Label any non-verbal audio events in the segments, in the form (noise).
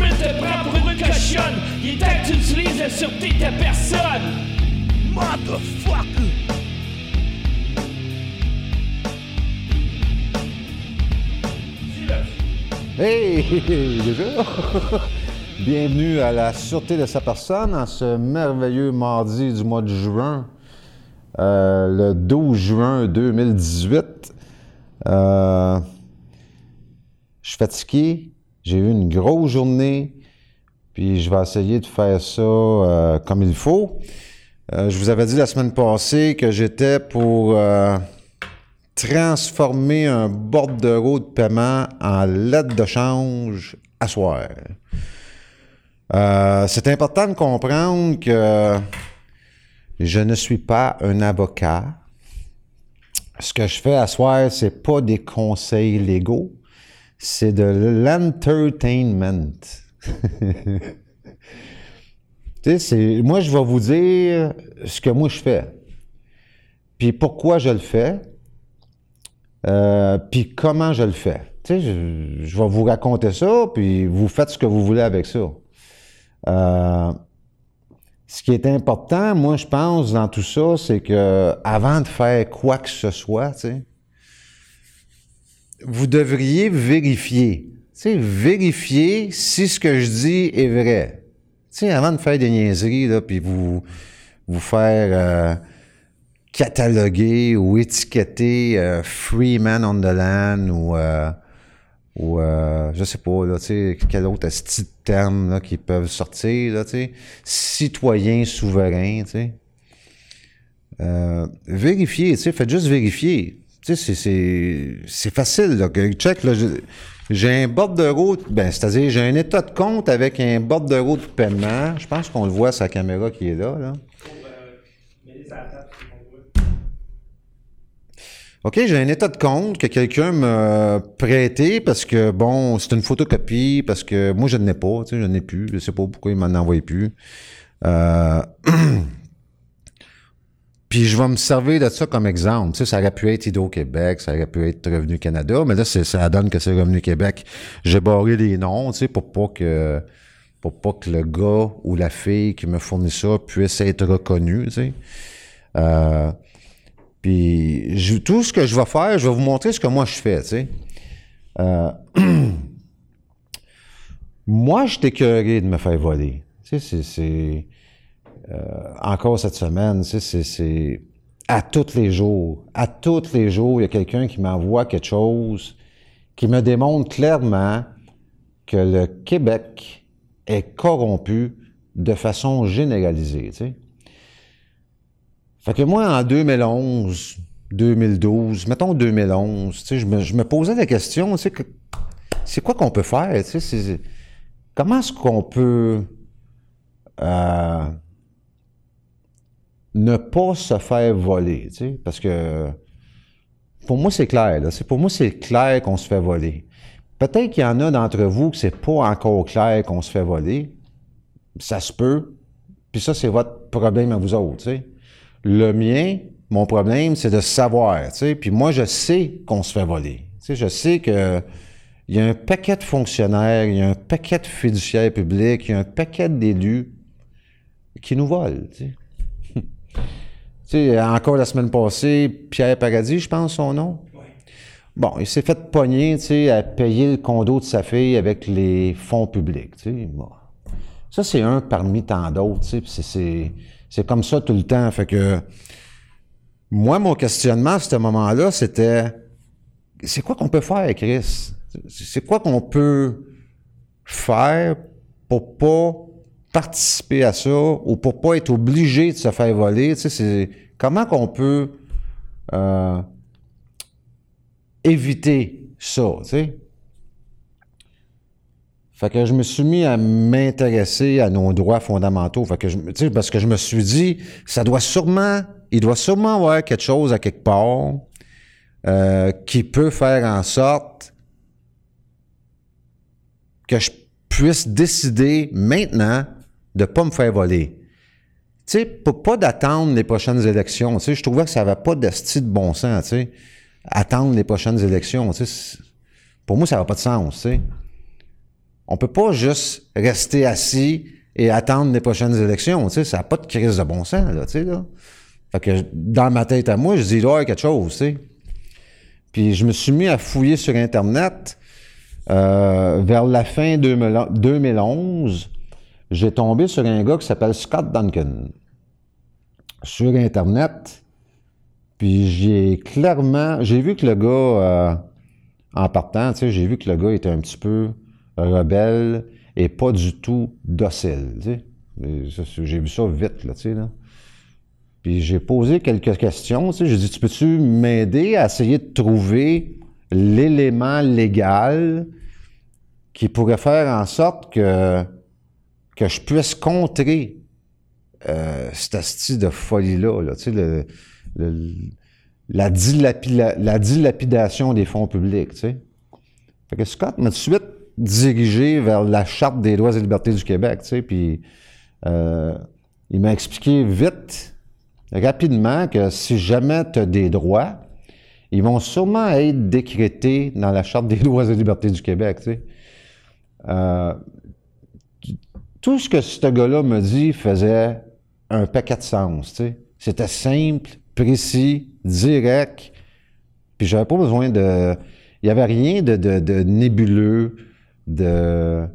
L'establishment te une. Il que tu utilises la sûreté de personne. Motherfucker! Hey! (laughs) (laughs) Bienvenue à la Sûreté de sa personne en ce merveilleux mardi du mois de juin, euh, le 12 juin 2018. Euh, je suis fatigué, j'ai eu une grosse journée, puis je vais essayer de faire ça euh, comme il faut. Euh, je vous avais dit la semaine passée que j'étais pour euh, transformer un bordereau de paiement en lettre de change à soir. C'est important de comprendre que je ne suis pas un avocat. Ce que je fais à soir, c'est pas des conseils légaux, c'est de l'entertainment. (laughs) Tu moi, je vais vous dire ce que moi je fais. Puis pourquoi je le fais. Euh, puis comment je le fais. Tu je vais vous raconter ça, puis vous faites ce que vous voulez avec ça. Euh, ce qui est important, moi, je pense, dans tout ça, c'est que avant de faire quoi que ce soit, tu sais, vous devriez vérifier. Tu vérifier si ce que je dis est vrai. Tu avant de faire des niaiseries, là, puis vous, vous faire euh, cataloguer ou étiqueter euh, Free Man on the Land ou, euh, ou euh, je sais pas, là, tu sais, quel autre style de terme là, qui peuvent sortir, là, tu sais. Citoyen souverain, tu sais. Euh, vérifiez, tu sais, faites juste vérifier. Tu sais, c'est- facile, là. Check, là, j'ai- un bordereau, ben, c'est-à-dire, j'ai un état de compte avec un bordereau de paiement. Je pense qu'on le voit la caméra qui est là, là. OK, j'ai un état de compte que quelqu'un m'a prêté parce que, bon, c'est une photocopie, parce que moi, je ne l'ai pas, tu sais, je n'en ai plus. Je sais pas pourquoi il m'en envoie plus. Euh, (clears throat) Puis je vais me servir de ça comme exemple. Tu sais, ça aurait pu être Hydro-Québec, ça aurait pu être Revenu Canada, mais là, ça donne que c'est Revenu Québec. J'ai barré les noms, tu sais, pour pas que pour pas que le gars ou la fille qui me fournit ça puisse être reconnu, tu sais. Euh, puis tout ce que je vais faire, je vais vous montrer ce que moi je fais, tu sais. Euh, (clears throat) moi, je suis écœuré de me faire voler. Tu sais, c'est- encore cette semaine, c'est, à tous les jours. À tous les jours, il y a quelqu'un qui m'envoie quelque chose qui me démontre clairement que le Québec est corrompu de façon généralisée, tu. Fait que moi, en 2011, 2012, mettons 2011, tu je me, je me posais la question, tu c'est quoi qu'on peut faire, tu comment est-ce qu'on peut euh, ne pas se faire voler, tu sais, parce que pour moi, c'est clair, là, pour moi, c'est clair qu'on se fait voler. Peut-être qu'il y en a d'entre vous que c'est pas encore clair qu'on se fait voler, ça se peut, puis ça, c'est votre problème à vous autres, tu sais. Le mien, mon problème, c'est de savoir, tu sais. Puis moi, je sais qu'on se fait voler. Tu sais, je sais que il y a un paquet de fonctionnaires, il y a un paquet de fiduciaires publics, il y a un paquet d'élus qui nous volent, tu sais. Sais, encore la semaine passée, Pierre Paradis, je pense son nom. Bon, il s'est fait pogner, tu sais, à payer le condo de sa fille avec les fonds publics, tu sais. Bon. Ça, c'est un parmi tant d'autres, tu sais, c'est- comme ça tout le temps. Fait que, moi, mon questionnement à ce moment-là, c'était, c'est quoi qu'on peut faire, Chris? C'est quoi qu'on peut faire pour pas participer à ça ou pour pas être obligé de se faire voler? Tu sais, comment qu'on peut euh, éviter ça, tu sais? Fait que je me suis mis à m'intéresser à nos droits fondamentaux. Fait que parce que je me suis dit, ça doit sûrement, il doit sûrement avoir quelque chose à quelque part euh, qui peut faire en sorte que je puisse décider maintenant de pas me faire voler. Sais, pour pas d'attendre les prochaines élections. Tu sais, je trouvais que ça avait pas d'esti de bon sens, tu sais, attendre les prochaines élections. Tu sais, Pour moi, ça n'a pas de sens, tu sais. On peut pas juste rester assis et attendre les prochaines élections, tu sais. Ça n'a pas de crise de bon sens, là, tu sais, là. Fait que dans ma tête à moi, je dis, avoir quelque chose, tu sais. Puis je me suis mis à fouiller sur Internet. Euh, vers la fin 2011, j'ai tombé sur un gars qui s'appelle Scott Duncan sur Internet. Puis j'ai clairement, j'ai vu que le gars, euh, en partant, tu sais, j'ai vu que le gars était un petit peu rebelle et pas du tout docile, tu sais. J'ai vu ça vite, là, tu sais. Puis j'ai posé quelques questions. Tu sais, j'ai dit, tu peux-tu m'aider à essayer de trouver l'élément légal qui pourrait faire en sorte que, que je puisse contrer euh, cette style de folie-là, là, tu sais, la, dilapidation des fonds publics, tu sais. Fait que Scott m'a tout de suite dirigé vers la Charte des droits et libertés du Québec, tu sais, puis euh, il m'a expliqué vite rapidement que si jamais tu as des droits, ils vont sûrement être décrétés dans la Charte des droits et libertés du Québec. Tu sais. Euh, tout ce que ce gars-là me dit faisait un paquet de sens. C'était simple, précis, direct, puis j'avais pas besoin de... Il n'y avait rien de, de, nébuleux, de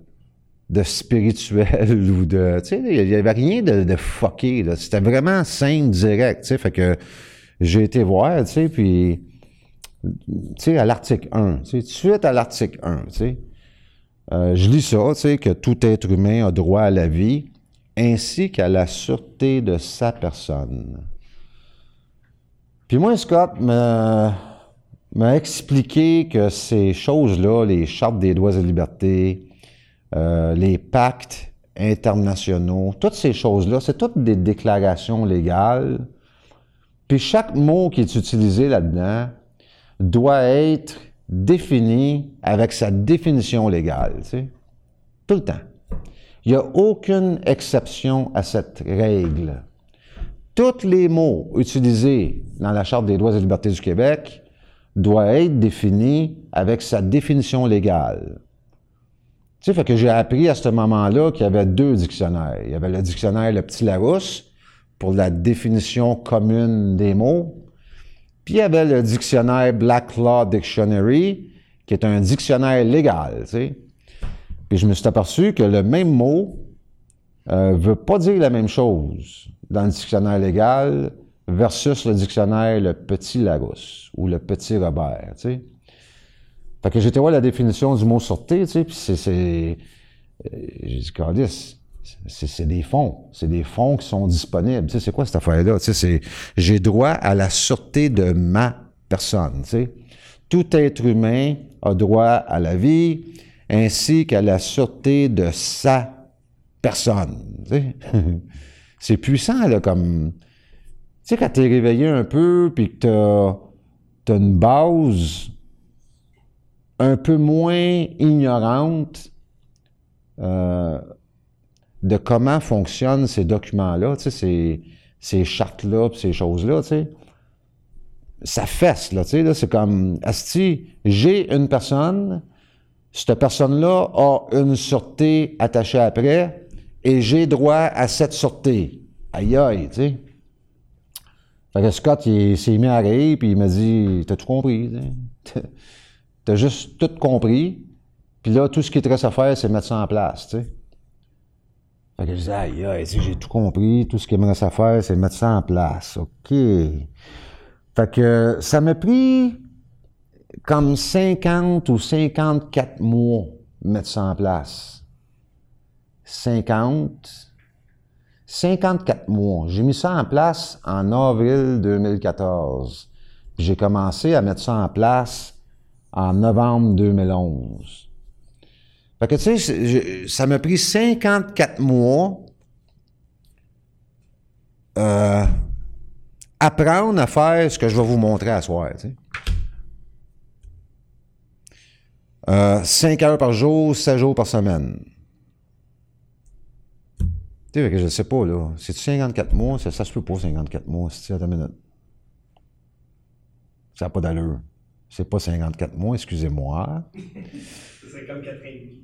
de spirituel (laughs) ou de. Il n'y avait rien de, de fucké. C'était vraiment simple, direct. Fait que j'ai été voir, tu sais, puis. Tu sais, à l'article 1, tu suite à l'article 1, tu sais. Euh, je lis ça, tu sais, que tout être humain a droit à la vie ainsi qu'à la sûreté de sa personne. Puis moi, Scott m'a expliqué que ces choses-là, les chartes des droits et libertés, euh, les pactes internationaux, toutes ces choses-là, c'est toutes des déclarations légales. Puis chaque mot qui est utilisé là-dedans doit être défini avec sa définition légale, tu tout le temps. Il n'y a aucune exception à cette règle. Tous les mots utilisés dans la Charte des droits et libertés du Québec doivent être définis avec sa définition légale. Tu sais, que j'ai appris à ce moment-là qu'il y avait deux dictionnaires. Il y avait le dictionnaire Le Petit Larousse pour la définition commune des mots. Puis il y avait le dictionnaire Black Law Dictionary, qui est un dictionnaire légal. Puis je me suis aperçu que le même mot ne euh, veut pas dire la même chose dans le dictionnaire légal versus le dictionnaire Le Petit Larousse ou Le Petit Robert, tu. Fait que j'étais voir la définition du mot sortir, tu puis c'est, euh, j'ai dit, c'est, des fonds. C'est des fonds qui sont disponibles. Tu sais, c'est quoi cette affaire-là? Tu sais, c'est, j'ai droit à la sûreté de ma personne, tu sais. Tout être humain a droit à la vie ainsi qu'à la sûreté de sa personne, (laughs) c'est puissant, là, comme... Tu sais, quand t'es réveillé un peu, puis que t'as, t'as une base un peu moins ignorante euh, de comment fonctionnent ces documents-là, tu ces, ces chartes-là, ces choses-là, tu. Ça fesse, là, tu c'est comme, Asti, j'ai une personne, cette personne-là a une sûreté attachée après, et j'ai droit à cette sûreté. Aïe aïe, tu sais. Fait que Scott, il s'est mis à rire, puis il m'a dit, t'as tout compris, (laughs) T'as juste tout compris. Puis là, tout ce qui te reste à faire, c'est mettre ça en place, tu sais. Fait que je disais, aïe, aïe, j'ai tout compris. Tout ce qui me reste à faire, c'est mettre ça en place. OK. Fait que ça m'a pris comme 50 ou 54 mois mettre ça en place. 50, 54 mois. J'ai mis ça en place en avril 2014. J'ai commencé à mettre ça en place en novembre 2011. Fait que, tu sais, ça m'a pris 54 mois euh, apprendre à faire ce que je vais vous montrer à soir, tu sais. Euh, 5 heures par jour, 7 jours par semaine. Tu sais, je sais pas, là. C'est 54 mois, ça, se peut pas 54 mois, c'est à minute. Ça n'a pas d'allure. C'est pas 54 mois, excusez-moi. C'est comme 4 ans et demi.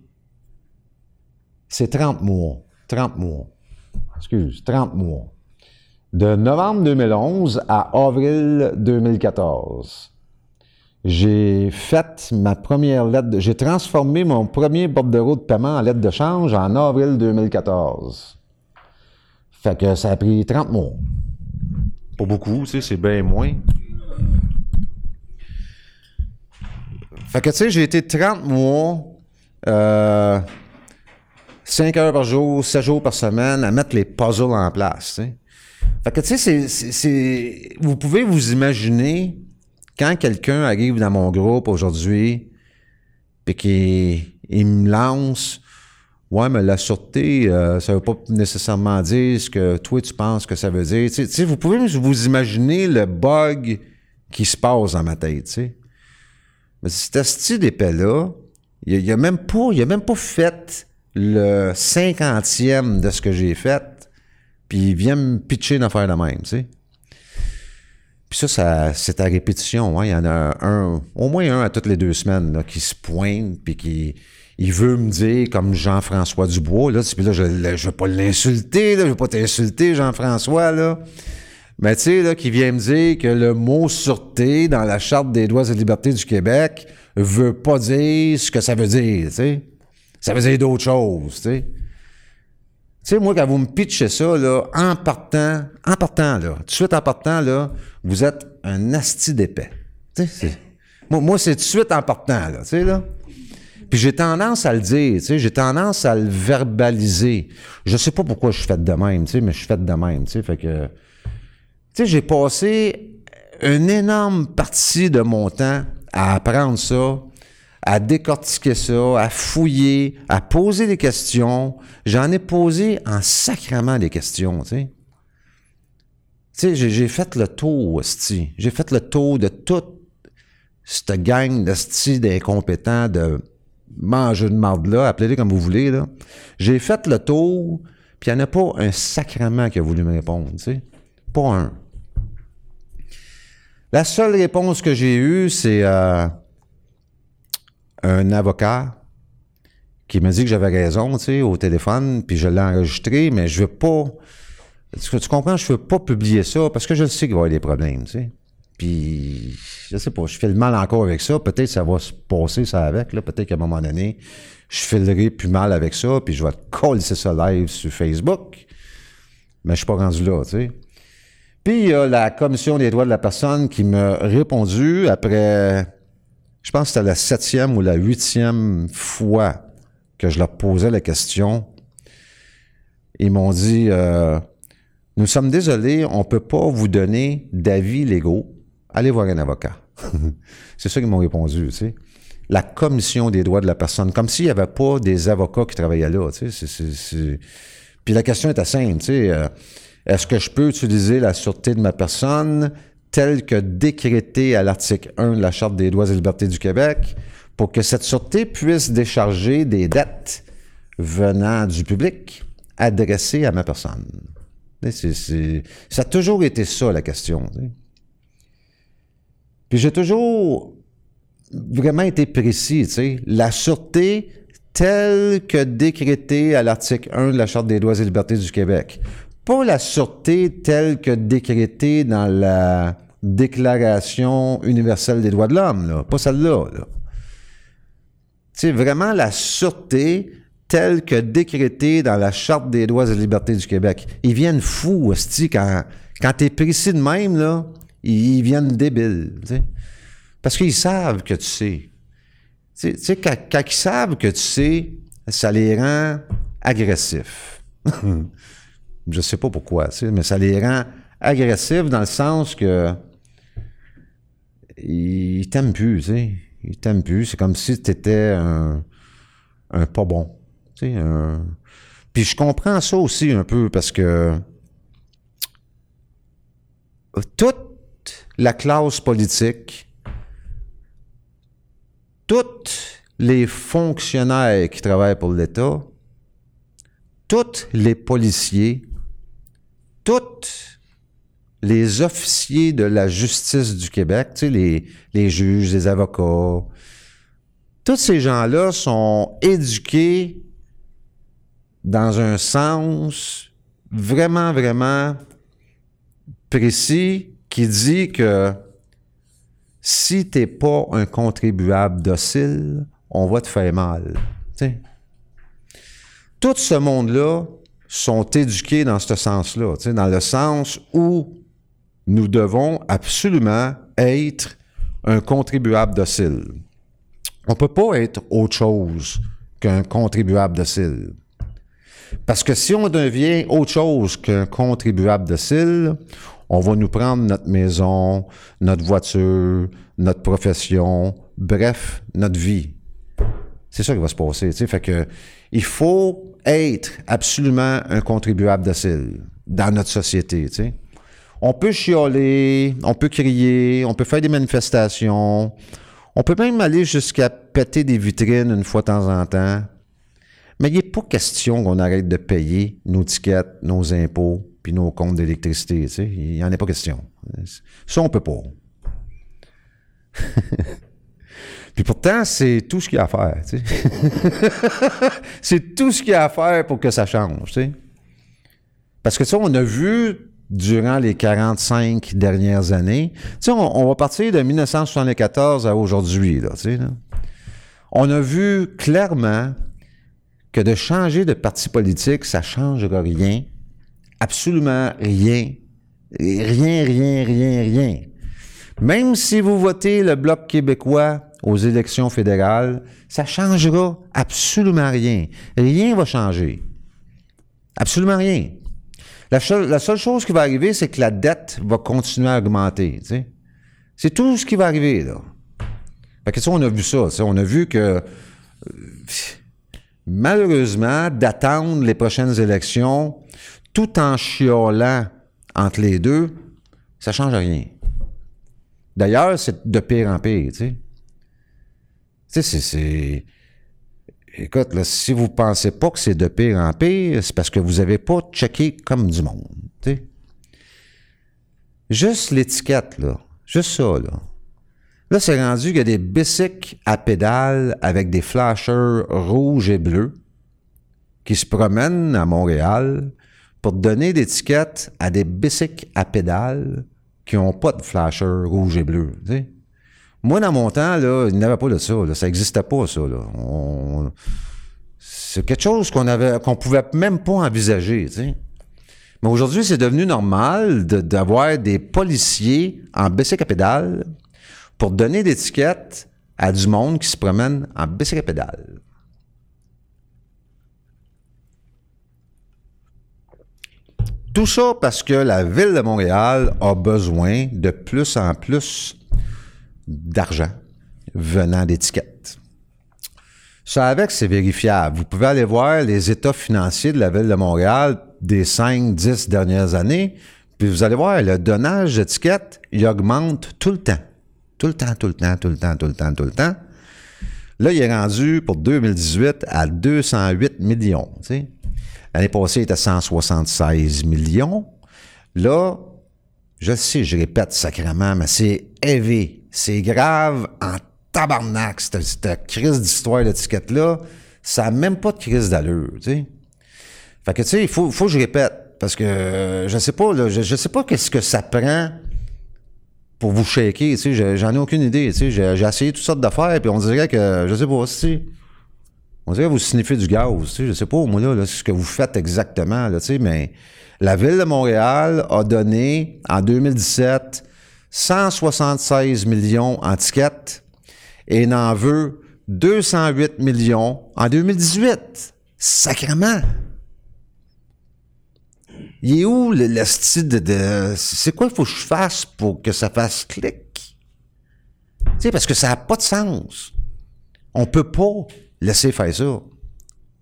C'est 30 mois. 30 mois. Excuse, 30 mois. De novembre 2011 à avril 2014. J'ai fait ma première lettre, de- j'ai transformé mon premier bordereau de paiement en lettre de change en avril 2014. Fait que ça a pris 30 mois. Pas beaucoup, tu sais, c'est bien moins. Fait que, tu sais, j'ai été 30 mois, euh, 5 heures par jour, 7 jours par semaine à mettre les puzzles en place. Fait que, tu sais, c'est-. Vous pouvez vous imaginer quand quelqu'un arrive dans mon groupe aujourd'hui puis qu'il il me lance Ouais, mais la sûreté, euh, ça veut pas nécessairement dire ce que toi tu penses que ça veut dire. Tu sais- vous pouvez vous imaginer le bug qui se passe dans ma tête. Mais cet style d'épée-là, il, il a même pas, même pas fait le cinquantième de ce que j'ai fait, puis il vient me pitcher une affaire de même, tu sais. Puis ça, c'est à répétition. Hein. Il y en a un, au moins un à toutes les deux semaines qui se pointe, puis qui il veut me dire, comme Jean-François Dubois, là, puis là, je ne veux pas l'insulter, je veux pas t'insulter, Jean-François, là. Mais tu sais, là, qui vient me dire que le mot sûreté dans la Charte des droits et libertés du Québec veut pas dire ce que ça veut dire, tu sais. Ça veut dire d'autres choses, tu sais. Tu sais, moi, quand vous me pitchez ça, là, en partant, en partant, là, tout de suite en partant, là, vous êtes un asti d'épais. Tu sais, moi, moi, c'est tout de suite en partant, là, tu sais, là. Puis j'ai tendance à le dire, tu sais, j'ai tendance à le verbaliser. Je sais pas pourquoi je suis fait de même, tu sais, mais je suis fait de même, tu sais, fait que... J'ai passé une énorme partie de mon temps à apprendre ça, à décortiquer ça, à fouiller, à poser des questions. J'en ai posé en sacrament des questions, tu sais. J'ai- fait le tour, hostie. J'ai fait le tour de toute cette gang d'hostie d'incompétents, de mangeux de marde-là, appelez-les comme vous voulez, là. J'ai fait le tour, puis il n'y en a pas un sacrement qui a voulu me répondre. Pas un. La seule réponse que j'ai eue, c'est euh, un avocat qui m'a dit que j'avais raison, tu au téléphone, puis je l'ai enregistré, mais je veux pas... Tu, comprends? Je veux pas publier ça parce que je sais qu'il va y avoir des problèmes, tu sais. Puis, je sais pas, je fais le mal encore avec ça. Peut-être que ça va se passer, ça avec, là. Peut-être qu'à un moment donné, je filerai plus mal avec ça, puis je vais coller ça live sur Facebook. Mais je suis pas rendu là, tu sais. Puis, il y a la Commission des droits de la personne qui m'a répondu après, je pense que c'était la septième ou la huitième fois que je leur posais la question. Ils m'ont dit, euh, nous sommes désolés, on ne peut pas vous donner d'avis légaux. Allez voir un avocat. (laughs) C'est ça qu'ils m'ont répondu, tu sais. La commission des droits de la personne, comme s'il n'y avait pas des avocats qui travaillaient là, tu sais. Puis la question était simple, tu sais. euh, Est-ce que je peux utiliser la sûreté de ma personne telle que décrétée à l'article 1 de la Charte des droits et libertés du Québec pour que cette sûreté puisse décharger des dettes venant du public adressées à ma personne? Ça a toujours été ça, la question. Puis j'ai toujours vraiment été précis. La sûreté telle que décrétée à l'article 1 de la Charte des droits et libertés du Québec. Pas la sûreté telle que décrétée dans la Déclaration universelle des droits de l'homme. Pas celle-là, sais, vraiment la sûreté telle que décrétée dans la Charte des droits et libertés du Québec. Ils viennent fous, hostie, quand, quand t'es précis de même, là, ils, viennent débiles. Parce qu'ils savent que tu sais. Quand ils savent que tu sais, ça les rend agressifs. (laughs) Je sais pas pourquoi, tu sais, mais ça les rend agressifs dans le sens que ils t'aiment plus, tu sais. Ils t'aiment plus. C'est comme si tu étais un, un pas bon. Tu sais. Puis je comprends ça aussi un peu parce que toute la classe politique, tous les fonctionnaires qui travaillent pour l'État, tous les policiers, tous les officiers de la justice du Québec, tu les, les juges, les avocats, tous ces gens-là sont éduqués dans un sens vraiment, vraiment précis qui dit que si t'es pas un contribuable docile, on va te faire mal. Tout ce monde-là sont éduqués dans ce sens-là, dans le sens où nous devons absolument être un contribuable docile. On ne peut pas être autre chose qu'un contribuable docile. Parce que si on devient autre chose qu'un contribuable docile, on va nous prendre notre maison, notre voiture, notre profession, bref, notre vie. C'est ça qui va se passer. Fait que il faut être absolument un contribuable docile dans notre société. On peut chioler, on peut crier, on peut faire des manifestations, on peut même aller jusqu'à péter des vitrines une fois de temps en temps. Mais il n'est pas question qu'on arrête de payer nos tickets, nos impôts, puis nos comptes d'électricité. Il n'y en a pas question. Ça, on peut pas. (laughs) puis pourtant, c'est tout ce qu'il y a à faire. (laughs) C'est tout ce qu'il y a à faire pour que ça change. Tu sais. Parce que ça, on a vu durant les 45 dernières années. Tu sais, on, va partir de 1974 à aujourd'hui. On a vu clairement que de changer de parti politique, ça ne changera rien. Absolument rien. Rien, rien, rien, rien. Même si vous votez le Bloc québécois aux élections fédérales, ça changera absolument rien. Rien va changer. Absolument rien. La, seule, chose qui va arriver, c'est que la dette va continuer à augmenter. C'est tout ce qui va arriver, là. Que on a vu ça. On a vu que euh, malheureusement, d'attendre les prochaines élections tout en chiolant entre les deux, ça change rien. D'ailleurs, c'est de pire en pire. Tu sais, c'est... Écoute, là, si vous pensez pas que c'est de pire en pire, c'est parce que vous avez pas checké comme du monde, tu sais. Juste l'étiquette, là. Juste ça, là. Là, c'est rendu qu'il y a des bicycles à pédales avec des flashers rouges et bleus qui se promènent à Montréal pour donner d'étiquettes à des bicycles à pédales qui n'ont pas de flasher rouge et bleu. Tu sais. Moi, dans mon temps, là, il n'y avait pas de ça. Ça n'existait pas, ça. C'est quelque chose qu'on avait qu'on pouvait même pas envisager. Mais aujourd'hui, c'est devenu normal d'avoir des policiers en bicycle à pour donner d'étiquettes à du monde qui se promène en bicycle à. Tout ça parce que la ville de Montréal a besoin de plus en plus d'argent venant d'étiquettes. Ça avec, c'est vérifiable. Vous pouvez aller voir les états financiers de la ville de Montréal des 5-10 dernières années, puis vous allez voir, le donnage d'étiquettes, il augmente tout le temps. Tout le temps, tout le temps, tout le temps, tout le temps, tout le temps. Là, il est rendu pour 2018 à 208 millions. L'année passée, il était 176 millions. Là, je sais, je répète sacrément, mais c'est élevé. C'est grave en tabarnak, cette, crise d'histoire d'étiquette-là. Ça n'a même pas de crise d'allure, tu sais. Fait que, tu sais, il faut, que je répète. Parce que, euh, je sais pas, je, sais pas qu'est-ce que ça prend pour vous shaker, tu sais. J'en ai aucune idée, tu sais. J'ai, essayé toutes sortes d'affaires, puis on dirait que, je sais pas, sais. On dirait que vous sniffez du gaz, tu sais. Je sais pas, moi, là, là ce que vous faites exactement, là, tu sais, mais la Ville de Montréal a donné, en 2017, 176 millions en tickets et n'en veut 208 millions en 2018. Sacrement! Il est où le, le style de, de c'est quoi il faut que je fasse pour que ça fasse clic? Tu sais, parce que ça n'a pas de sens. On peut pas laisser faire ça.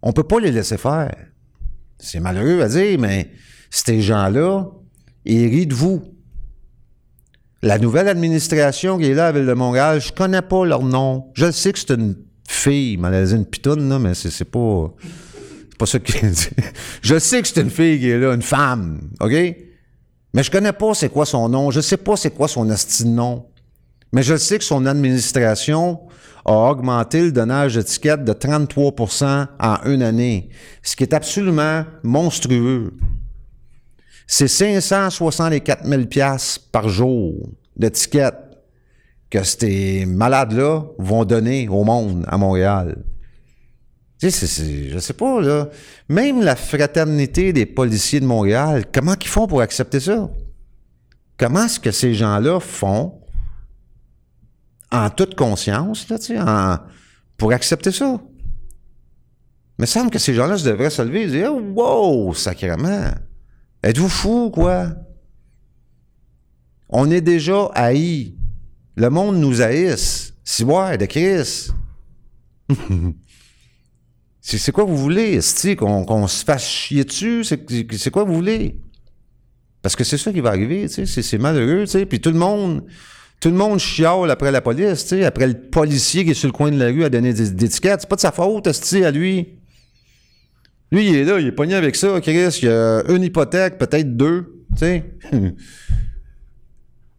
On peut pas les laisser faire. C'est malheureux à dire, mais ces gens-là, ils rient de vous. La nouvelle administration qui est là à Ville de Montréal, je connais pas leur nom. Je sais que c'est une fille, mais une pitoune, mais c'est, pas. C'est pas ça que Je sais que c'est une fille qui est là, une femme, OK? Mais je connais pas c'est quoi son nom, je sais pas c'est quoi son asti de nom. Mais je sais que son administration a augmenté le donnage d'étiquettes de 33% en une année, ce qui est absolument monstrueux. C'est 564 000 par jour d'étiquettes que ces malades-là vont donner au monde à Montréal. Tu sais, je sais pas, là. Même la fraternité des policiers de Montréal, comment ils font pour accepter ça? Comment est-ce que ces gens-là font en toute conscience, là, tu sais, pour accepter ça? Mais il semble que ces gens-là devraient se lever et dire Wow, sacrément! Êtes-vous fou, quoi? On est déjà haïs. Le monde nous haïsse. Ouais, de Chris. (laughs) c'est quoi vous voulez, qu'on qu'on se fasse chier dessus? C'est quoi vous voulez? Parce que c'est ça qui va arriver, c'est malheureux. Puis tout le monde, tout le monde chiale après la police, après le policier qui est sur le coin de la rue à donner des, étiquettes. C'est pas de sa faute, à lui. Lui, il est là, il est pogné avec ça, Chris. Il a une hypothèque, peut-être deux, tu sais. (laughs)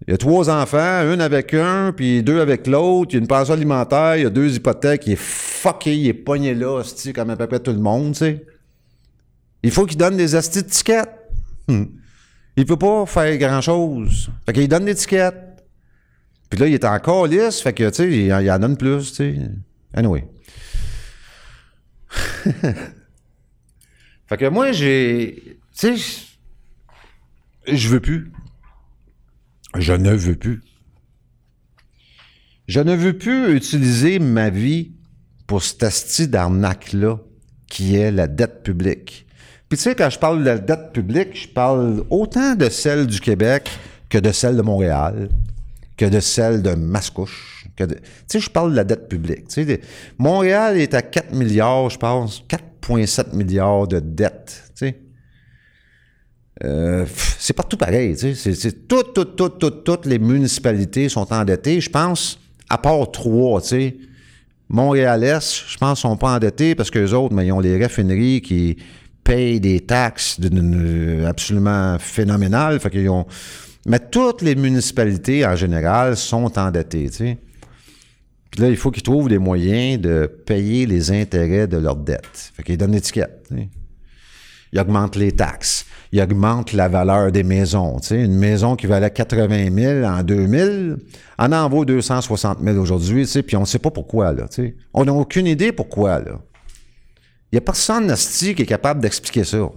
Il a trois enfants, une avec un, puis deux avec l'autre. Il y a une pension alimentaire, il y a deux hypothèques. Il est fucké, il est pogné là, comme à peu près tout le monde, tu sais. Il faut qu'il donne des astis de tickets. Hmm. Il peut pas faire grand-chose. Fait qu'il donne des tickets. Puis là, il est encore lisse, fait que, tu sais, il, il, en donne plus, tu sais. Anyway. (laughs) fait que moi, j'ai... Tu sais, je veux plus. Je ne veux plus. Je ne veux plus utiliser ma vie pour cette asti d'arnaque-là, qui est la dette publique. Puis tu sais, quand je parle de la dette publique, je parle autant de celle du Québec que de celle de Montréal, que de celle de Mascouche. Tu sais, je parle de la dette publique. Montréal est à 4 milliards, je pense, 4,7 milliards de dettes. Euh, c'est partout pareil. Toutes, toutes, toutes, toutes, les municipalités sont endettées. Je pense, à part trois, tu sais. Montréal-Est, je pense, sont pas endettés parce que les autres, mais ils ont les raffineries qui payent des taxes absolument phénoménales. Ont... Mais toutes les municipalités, en général, sont endettées. Puis là, il faut qu'ils trouvent les moyens de payer les intérêts de leurs dettes. Fait qu'ils donnent l'étiquette. Tu sais. Ils augmentent les taxes il augmente la valeur des maisons. Tu sais, une maison qui valait 80 000 en 2000, en en vaut 260 000 aujourd'hui, puis on ne sait pas pourquoi, là. Tu sais. On n'a aucune idée pourquoi, là. Il n'y a personne, qui est capable d'expliquer ça.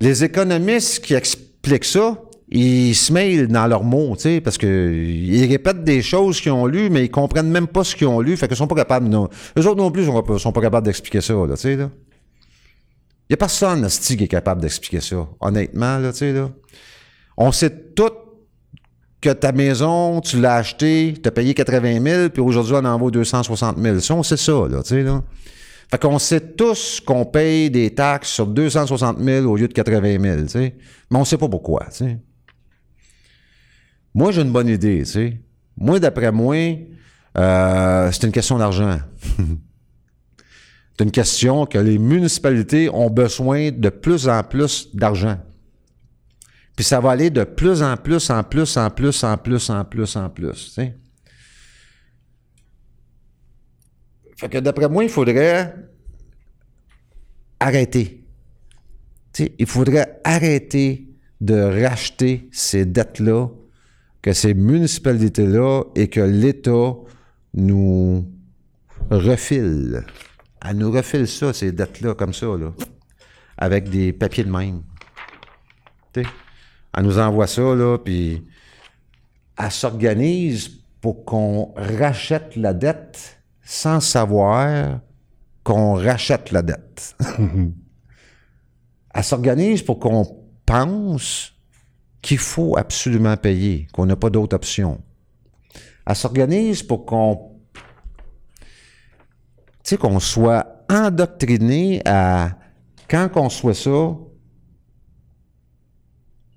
Les économistes qui expliquent ça, ils se mêlent dans leurs mots, tu sais, parce qu'ils répètent des choses qu'ils ont lues, mais ils comprennent même pas ce qu'ils ont lu, fait qu'ils sont pas capables, non. Eux autres non plus sont, sont pas capables d'expliquer ça, là, tu sais, là. N'y a personne, qui est capable d'expliquer ça. Honnêtement, là, tu sais, là. On sait tout que ta maison, tu l'as achetée, tu as payé 80 000, puis aujourd'hui, on en vaut 260 000. Ça, on sait ça, là, tu sais, là. Fait qu'on sait tous qu'on paye des taxes sur 260 000 au lieu de 80 000, tu sais. Mais on sait pas pourquoi, tu sais. Moi, j'ai une bonne idée, tu sais. Moi, d'après moi, euh, c'est une question d'argent. (laughs) C'est une question que les municipalités ont besoin de plus en plus d'argent. Puis ça va aller de plus en plus, en plus, en plus, en plus, en plus, en plus. Fait que d'après moi, il faudrait arrêter. il faudrait arrêter de racheter ces dettes-là, que ces municipalités-là et que l'État nous refile. Elle nous refile ça, ces dettes-là, comme ça, là, avec des papiers de même. Elle nous envoie ça, là, puis elle s'organise pour qu'on rachète la dette sans savoir qu'on rachète la dette. (laughs) elle s'organise pour qu'on pense qu'il faut absolument payer, qu'on n'a pas d'autre option. Elle s'organise pour qu'on qu'on soit endoctriné à quand on soit ça,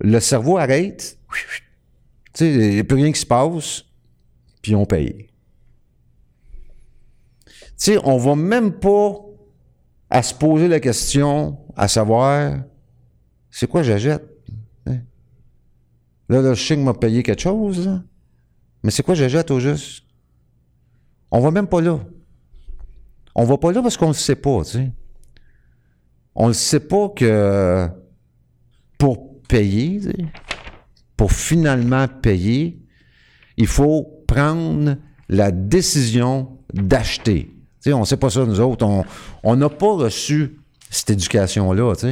le cerveau arrête, il n'y a plus rien qui se passe, puis on paye. On va même pas à se poser la question à savoir c'est quoi j'achète? Là, là, je sais que m'a payé quelque chose, là. Mais c'est quoi j'achète au juste? On va même pas là. On va pas là parce qu'on le sait pas, tu sais. On le sait pas que pour payer, pour finalement payer, il faut prendre la décision d'acheter. Tu sais, on sait pas ça, nous autres. On- n'a pas reçu cette éducation-là. Tu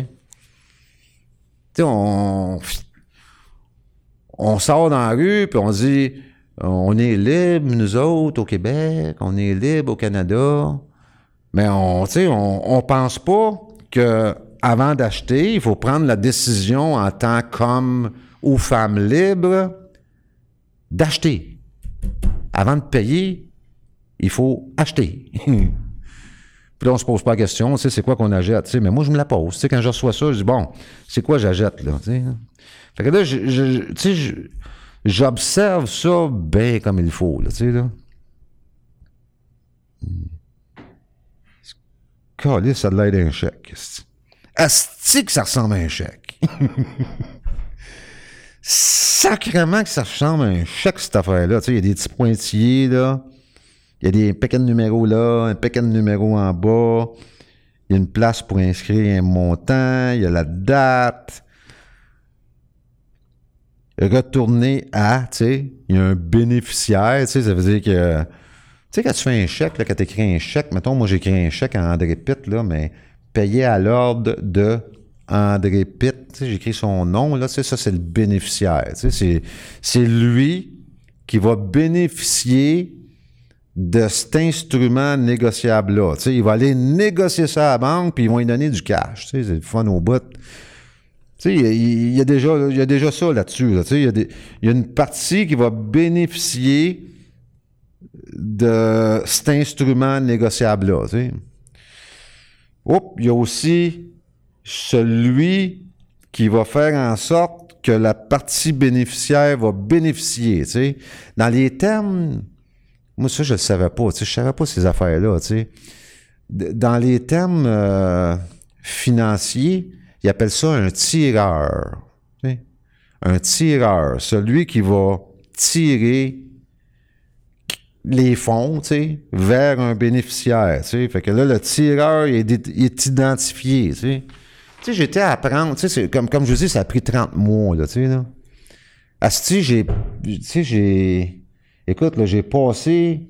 sais, on, on sort dans la rue, puis on dit, on est libre, nous autres, au Québec, on est libre au Canada. Mais on, on, on pense pas que avant d'acheter, il faut prendre la décision en tant qu'homme ou femme libre d'acheter. Avant de payer, il faut acheter. (laughs) Puis là, on se pose pas la question, tu sais, c'est quoi qu'on achète. Mais moi, je me la pose. Quand je reçois ça, je dis, bon, c'est quoi j'achète, là. Fait que là, je, tu sais, j'observe ça bien comme il faut, là, tu sais, là. Ça a l'air d'un chèque. Asti que ça ressemble à un chèque. (laughs) Sacrément que ça ressemble à un chèque, cette affaire-là. Tu sais, il y a des petits pointillés, là. Il y a des paquets de numéros là, un paquet de numéros en bas. Il y a une place pour inscrire un montant. Il y a la date. Retourner à, tu sais, il y a un bénéficiaire, tu sais, ça veut dire que, tu sais, quand tu fais un chèque, là, quand tu écris un chèque, mettons, moi j'écris un chèque à André Pitt, là, mais payé à l'ordre de André Pitt, tu sais, j'écris son nom, là, tu sais, ça c'est le bénéficiaire, tu sais, c'est, lui qui va bénéficier de cet instrument négociable-là. Tu sais, il va aller négocier ça à la banque, puis ils vont lui donner du cash. Tu sais, c'est le fun au bout. Tu sais, il y a- déjà, il y a déjà ça là-dessus. là. Tu sais, il y, y a une partie qui va bénéficier de cet instrument négociable-là. Tu sais. Oups, il y a aussi celui qui va faire en sorte que la partie bénéficiaire va bénéficier. Tu sais. Dans les termes, moi ça je ne savais pas. Tu sais, je savais pas ces affaires-là. Tu sais. Dans les termes euh, financiers, ils appellent ça un tireur. Un tireur, celui qui va tirer les fonds, vers un bénéficiaire. Fait que là, le tireur, il est, il identifié, j'étais à apprendre, comme, comme je vous dis, ça a pris 30 mois, là, là. Asti, j'ai, j'ai, écoute, là, j'ai passé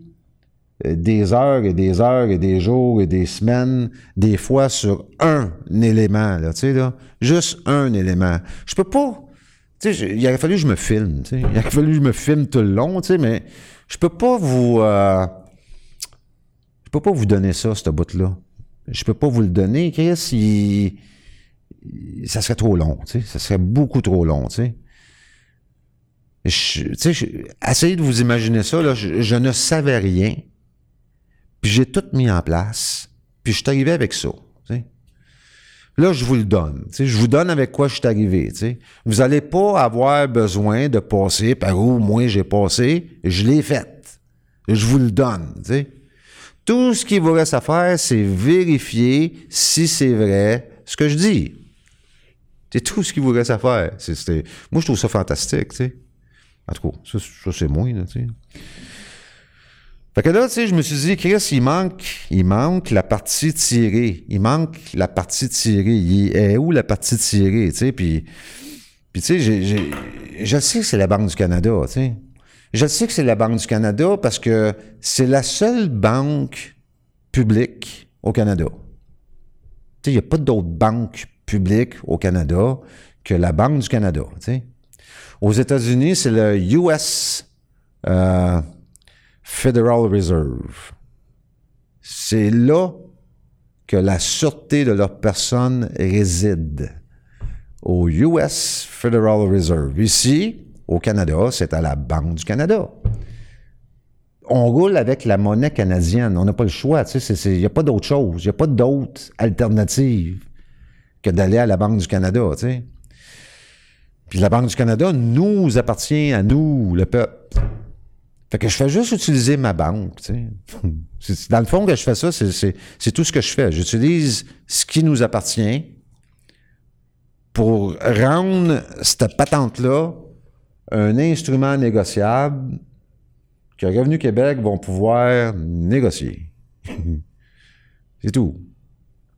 des heures et des heures et des jours et des semaines, des fois sur un élément, là, tu sais, là. Juste un élément. Je peux pas, tu sais, il aurait fallu que je me filme, tu sais. Il aurait fallu que je me filme tout le long, tu sais, mais je peux pas vous, euh, je peux pas vous donner ça, ce bout-là. Je peux pas vous le donner, Chris, ça serait trop long, tu sais. Ça serait beaucoup trop long, tu sais. Essayez de vous imaginer ça, là. Je ne savais rien. Puis j'ai tout mis en place. Puis je suis arrivé avec ça. Là, je vous le donne. Je vous donne avec quoi je suis arrivé. Vous n'allez pas avoir besoin de passer par où moi j'ai passé. Je l'ai fait. Je vous le donne. Tout ce qu'il vous reste à faire, c'est vérifier si c'est vrai ce que je dis. C'est tout ce qu'il vous reste à faire. Moi, je trouve ça fantastique. En tout cas, ça, c'est moi. Fait là, tu sais, je me suis dit, Chris, il manque, il manque la partie tirée. Il manque la partie tirée. Il est où la partie tirée, tu sais? Puis, puis tu sais, je sais que c'est la Banque du Canada, tu sais. Je sais que c'est la Banque du Canada parce que c'est la seule banque publique au Canada. Tu sais, il n'y a pas d'autre banque publique au Canada que la Banque du Canada, tu sais. Aux États-Unis, c'est le US euh, Federal Reserve. C'est là que la sûreté de leur personne réside. Au US Federal Reserve. Ici, au Canada, c'est à la Banque du Canada. On roule avec la monnaie canadienne. On n'a pas le choix. Il n'y a pas d'autre chose. Il n'y a pas d'autre alternative que d'aller à la Banque du Canada. Puis la Banque du Canada nous appartient à nous, le peuple. Fait que je fais juste utiliser ma banque. tu sais. (laughs) C'est- Dans le fond, que je fais ça, c'est tout ce que je fais. J'utilise ce qui nous appartient pour rendre cette patente-là un instrument négociable que Revenu Québec vont pouvoir négocier. (laughs) C'est tout.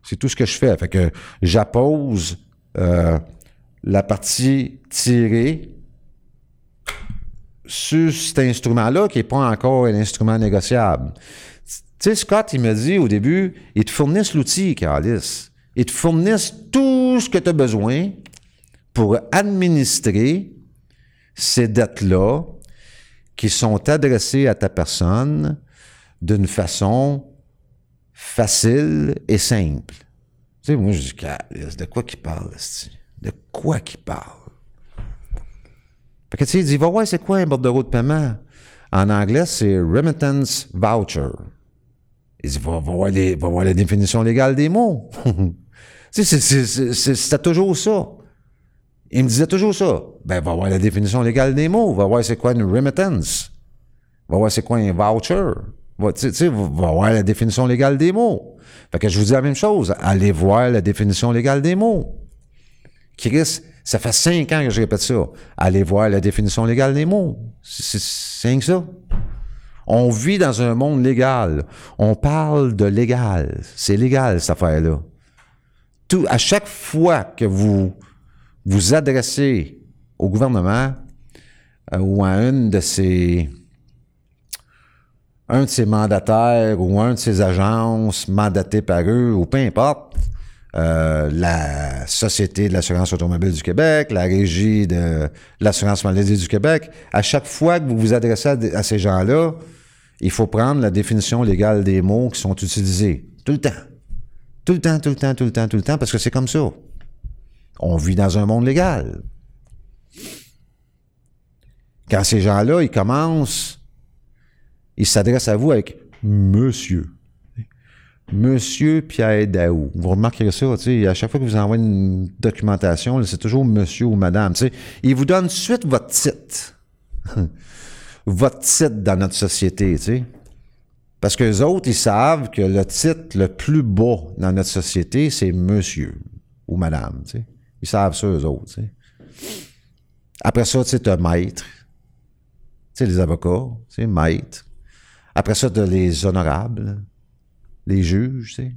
C'est tout ce que je fais. Fait que j'appose euh, la partie tirée sur cet instrument-là qui n'est pas encore un instrument négociable. Tu sais, Scott, il me dit au début, ils te fournissent l'outil, Carlis. Ils te fournissent tout ce que tu as besoin pour administrer ces dettes-là qui sont adressées à ta personne d'une façon facile et simple. Tu sais, moi, je dis, de quoi qu'il parle, De quoi qu'il parle? Fait que tu sais, il dit, va voir, c'est quoi un bordereau de paiement? En anglais, c'est remittance voucher. Il dit, va, voir, les, va voir la définition légale des mots. (laughs) tu sais, c'était toujours ça. Il me disait toujours ça. Ben, va voir la définition légale des mots. Va voir c'est quoi une remittance. Va voir c'est quoi un voucher. Va, tu sais, va voir la définition légale des mots. Fait que je vous dis la même chose. Allez voir la définition légale des mots. Chris, ça fait cinq ans que je répète ça. Allez voir la définition légale des mots. C'est que ça. On vit dans un monde légal. On parle de légal. C'est légal, cette affaire-là. À chaque fois que vous vous adressez au gouvernement euh, ou à de un de ses mandataires ou un de ses agences mandatées par eux ou peu importe, euh, la Société de l'assurance automobile du Québec, la Régie de l'assurance maladie du Québec, à chaque fois que vous vous adressez à, ces gens-là, il faut prendre la définition légale des mots qui sont utilisés. Tout le temps. Tout le temps, tout le temps, tout le temps, tout le temps, parce que c'est comme ça. On vit dans un monde légal. Quand ces gens-là, ils commencent, ils s'adressent à vous avec Monsieur. Monsieur Pierre Daou. Vous remarquerez ça, tu sais, à chaque fois que vous envoyez une documentation, c'est toujours Monsieur ou Madame. Tu sais. Il vous donne suite votre titre. (laughs) votre titre dans notre société, tu sais. Parce que les autres, ils savent que le titre le plus bas dans notre société, c'est Monsieur ou Madame, tu sais. Ils savent ça, eux autres. Après ça, tu sais, as maître. Tu sais, les avocats, tu sais, maître. Après ça, tu les honorables, les juges, tu sais.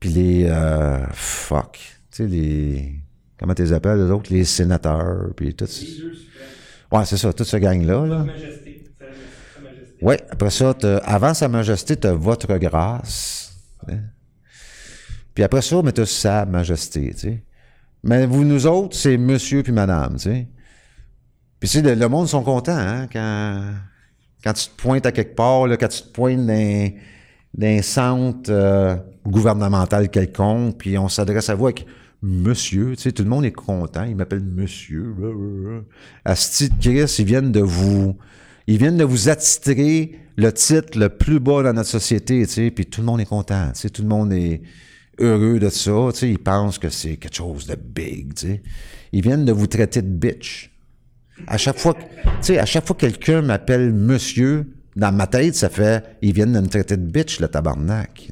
Puis les... Euh, fuck. Tu sais, les... Comment tu les appelles, les autres? Les sénateurs, puis tout ça. Ouais, c'est ça, toute ce gang-là. Là. Oui, après ça, avant Sa Majesté, tu as Votre Grâce. Puis après ça, mais tu Sa Majesté, tu sais. Mais vous, nous autres, c'est Monsieur puis Madame, tu sais. Puis tu sais, le, monde sont contents, hein, quand, quand tu te pointes à quelque part, là, quand tu te pointes dans, d'un centre euh, gouvernemental quelconque, puis on s'adresse à vous avec Monsieur, tu sais, tout le monde est content, il m'appelle Monsieur. Asti de ils viennent de vous, ils viennent de vous attitrer le titre le plus bas dans notre société, tu sais, puis tout le monde est content, tu sais, tout le monde est heureux de ça, tu sais, ils pensent que c'est quelque chose de big, tu sais. Ils viennent de vous traiter de bitch. À chaque fois, tu sais, à chaque fois que quelqu'un m'appelle monsieur, dans ma tête, ça fait, ils viennent de me traiter de bitch, le tabarnak.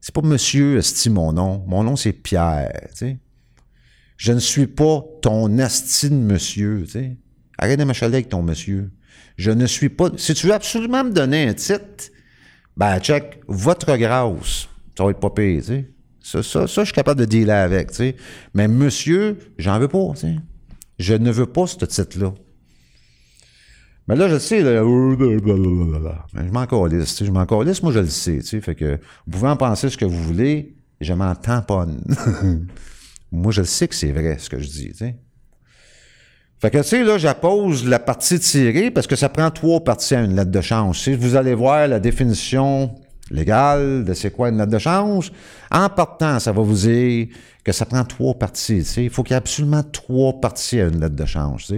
C'est pas monsieur, esti, mon nom. Mon nom, c'est Pierre. Je ne suis pas ton esti de monsieur. Arrête de m'achaler avec ton monsieur. Je ne suis pas... Si tu veux absolument me donner un titre, ben, check, votre grâce. Ça va être pas pire. Ça, ça, je suis capable de dealer avec. Mais monsieur, j'en veux pas. Je ne veux pas ce titre-là. Mais là, je le sais, là, je m'en calisse, je m'en calisse, moi je le sais, tu sais, fait que vous pouvez en penser ce que vous voulez, je m'en tamponne. (laughs) moi, je le sais que c'est vrai, ce que je dis, tu sais. Fait que, tu sais, là, j'appose la partie tirée parce que ça prend trois parties à une lettre de change. Si vous allez voir la définition légale de c'est quoi une lettre de change, en partant, ça va vous dire que ça prend trois parties. Il faut qu'il y ait absolument trois parties à une lettre de change.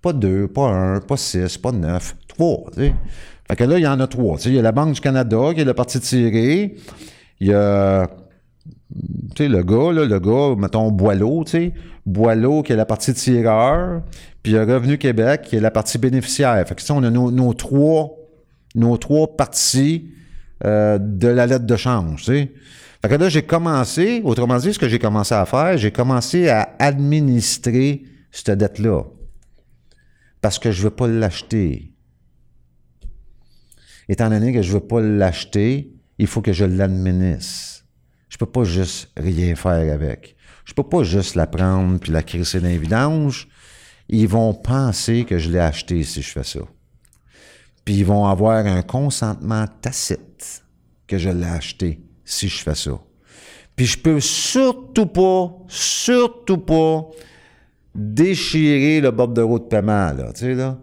Pas deux, pas un, pas six, pas neuf, trois. Fait que là, il y en a trois. Il y a la Banque du Canada qui est la partie tirée. Il y a le gars, là, le gars, mettons Boileau, Boileau qui est la partie tireur, puis il y a Revenu Québec qui est la partie bénéficiaire. Fait que ça, on a nos, trois, nos trois parties euh, de la lettre de change, tu. Fait que là, j'ai commencé, autrement dit, ce que j'ai commencé à faire, j'ai commencé à administrer cette dette-là. Parce que je ne veux pas l'acheter. Étant donné que je ne veux pas l'acheter, il faut que je l'administre. Je peux pas juste rien faire avec. Je peux pas juste la prendre puis la crisser dans les vidanges. Ils vont penser que je l'ai acheté si je fais ça. Puis ils vont avoir un consentement tacite que je l'ai acheté si je fais ça. Puis je peux surtout pas, surtout pas déchirer le bord de paiement, là, tu sais, là.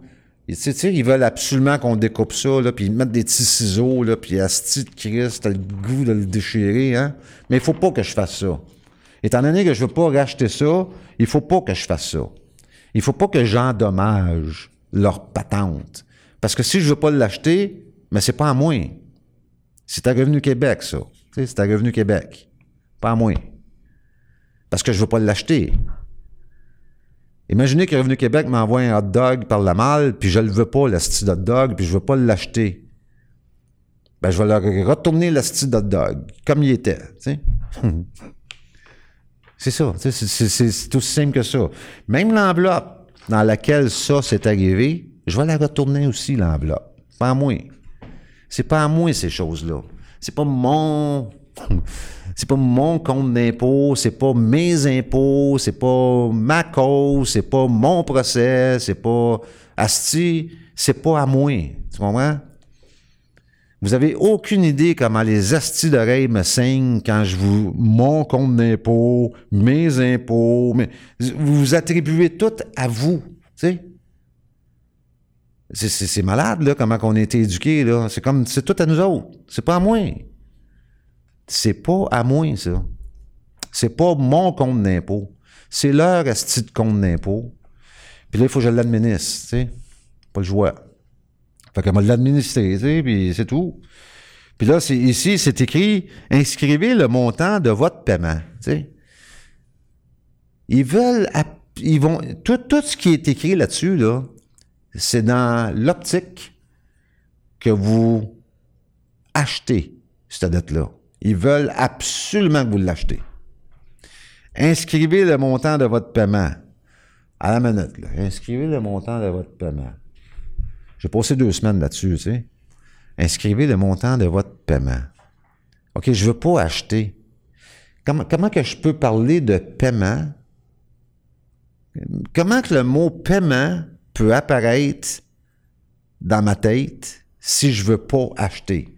Ils veulent absolument qu'on découpe ça, là, puis ils mettent des petits ciseaux, là, puis Asti de Christ, t'as le goût de le déchirer, hein. Mais il faut pas que je fasse ça. Étant donné que je veux pas racheter ça, il faut pas que je fasse ça. Il faut pas que j'endommage leur patente. Parce que si je veux pas l'acheter, mais c'est pas à moi. C'est à Revenu Québec, ça. C'est à Revenu Québec. Pas à moi. Parce que je veux pas l'acheter. Imaginez que Revenu Québec m'envoie un hot dog par la malle, puis je le veux pas, le style hot dog, puis je veux pas l'acheter. Ben, je vais leur retourner le style hot dog, comme il était, (laughs) c'est ça, c'est- aussi simple que ça. Même l'enveloppe dans laquelle ça s'est arrivé, je vais la retourner aussi, l'enveloppe. Pas à moi. C'est pas à moi, ces choses-là. C'est pas mon. C'est pas mon compte d'impôt, c'est pas mes impôts, c'est pas ma cause, c'est pas mon procès, c'est pas Asti, c'est pas à moi. Tu comprends? Vous avez aucune idée comment les astis d'oreilles me saignent quand je vous mon compte d'impôt, mes impôts, mais vous vous attribuez tout à vous, tu sais? C'est- malade, là, comment on a été éduqués, là. C'est comme, c'est tout à nous autres. C'est pas à moi. C'est pas à moi, ça. C'est pas mon compte d'impôt. C'est leur asti de compte d'impôt. Puis là, il faut que je l'administre, tu sais. Pas le choix. Fait qu'elle m'a l'administrer, tu sais, puis c'est tout. Puis là, ici, c'est écrit « Inscrivez le montant de votre paiement », tu sais. Ils veulent... Ils vont... Tout, tout ce qui est écrit là-dessus, là, c'est dans l'optique que vous achetez cette dette-là. Ils veulent absolument que vous l'achetez. Inscrivez le montant de votre paiement. À la minute, là. Inscrivez le montant de votre paiement. J'ai passé deux semaines là-dessus, tu sais. Inscrivez le montant de votre paiement. OK, je veux pas acheter. Comment, comment que je peux parler de paiement? Comment que le mot paiement peut apparaître dans ma tête si je veux pas acheter?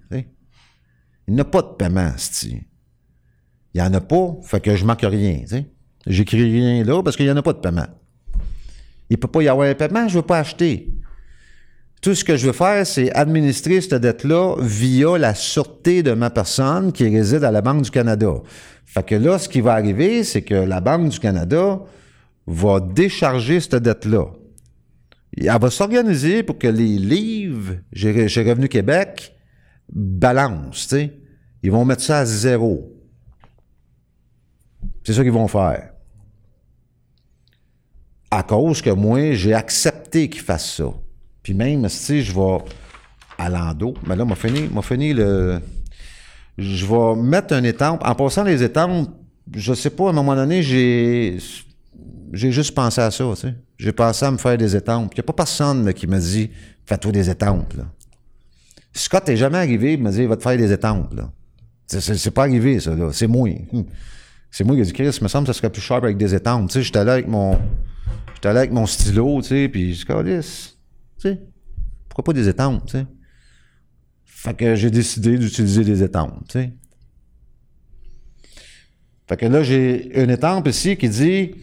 Il n'y a pas de paiement, c'ti. Il n'y en a pas, fait que je manque rien. J'écris rien là parce qu'il n'y en a pas de paiement. Il ne peut pas y avoir un paiement, je ne veux pas acheter. Tout ce que je veux faire, c'est administrer cette dette-là via la sûreté de ma personne qui réside à la Banque du Canada. Fait que là, ce qui va arriver, c'est que la Banque du Canada va décharger cette dette-là. Elle va s'organiser pour que les livres chez Revenu Québec balancent, tu sais. Ils vont mettre ça à zéro. C'est ça qu'ils vont faire. À cause que moi, j'ai accepté qu'ils fassent ça. Puis même si je vais à l'endo, mais là, m'a fini, m'a fini le. Je vais mettre un étampe. En passant les étampes, je sais pas, à un moment donné, j'ai. J'ai juste pensé à ça, tu sais. J'ai pensé à me faire des étampes. Il n'y a pas personne qui me dit Fais-toi des étampes. Là. Scott n'est jamais arrivé, il m'a dit Va te faire des étampes. Là. C'est, pas arrivé, ça. Là. C'est moi. Hum. C'est moi qui ai dit Chris, il me semble que ça serait plus sharp avec des étampes. Tu sais, j'étais là avec mon. J'étais là avec mon stylo, tu sais, puis je calisse. Tu sais, pourquoi pas des étampes, tu sais? Fait que j'ai décidé d'utiliser des étampes, tu sais. Fait que là, j'ai une étampe ici qui dit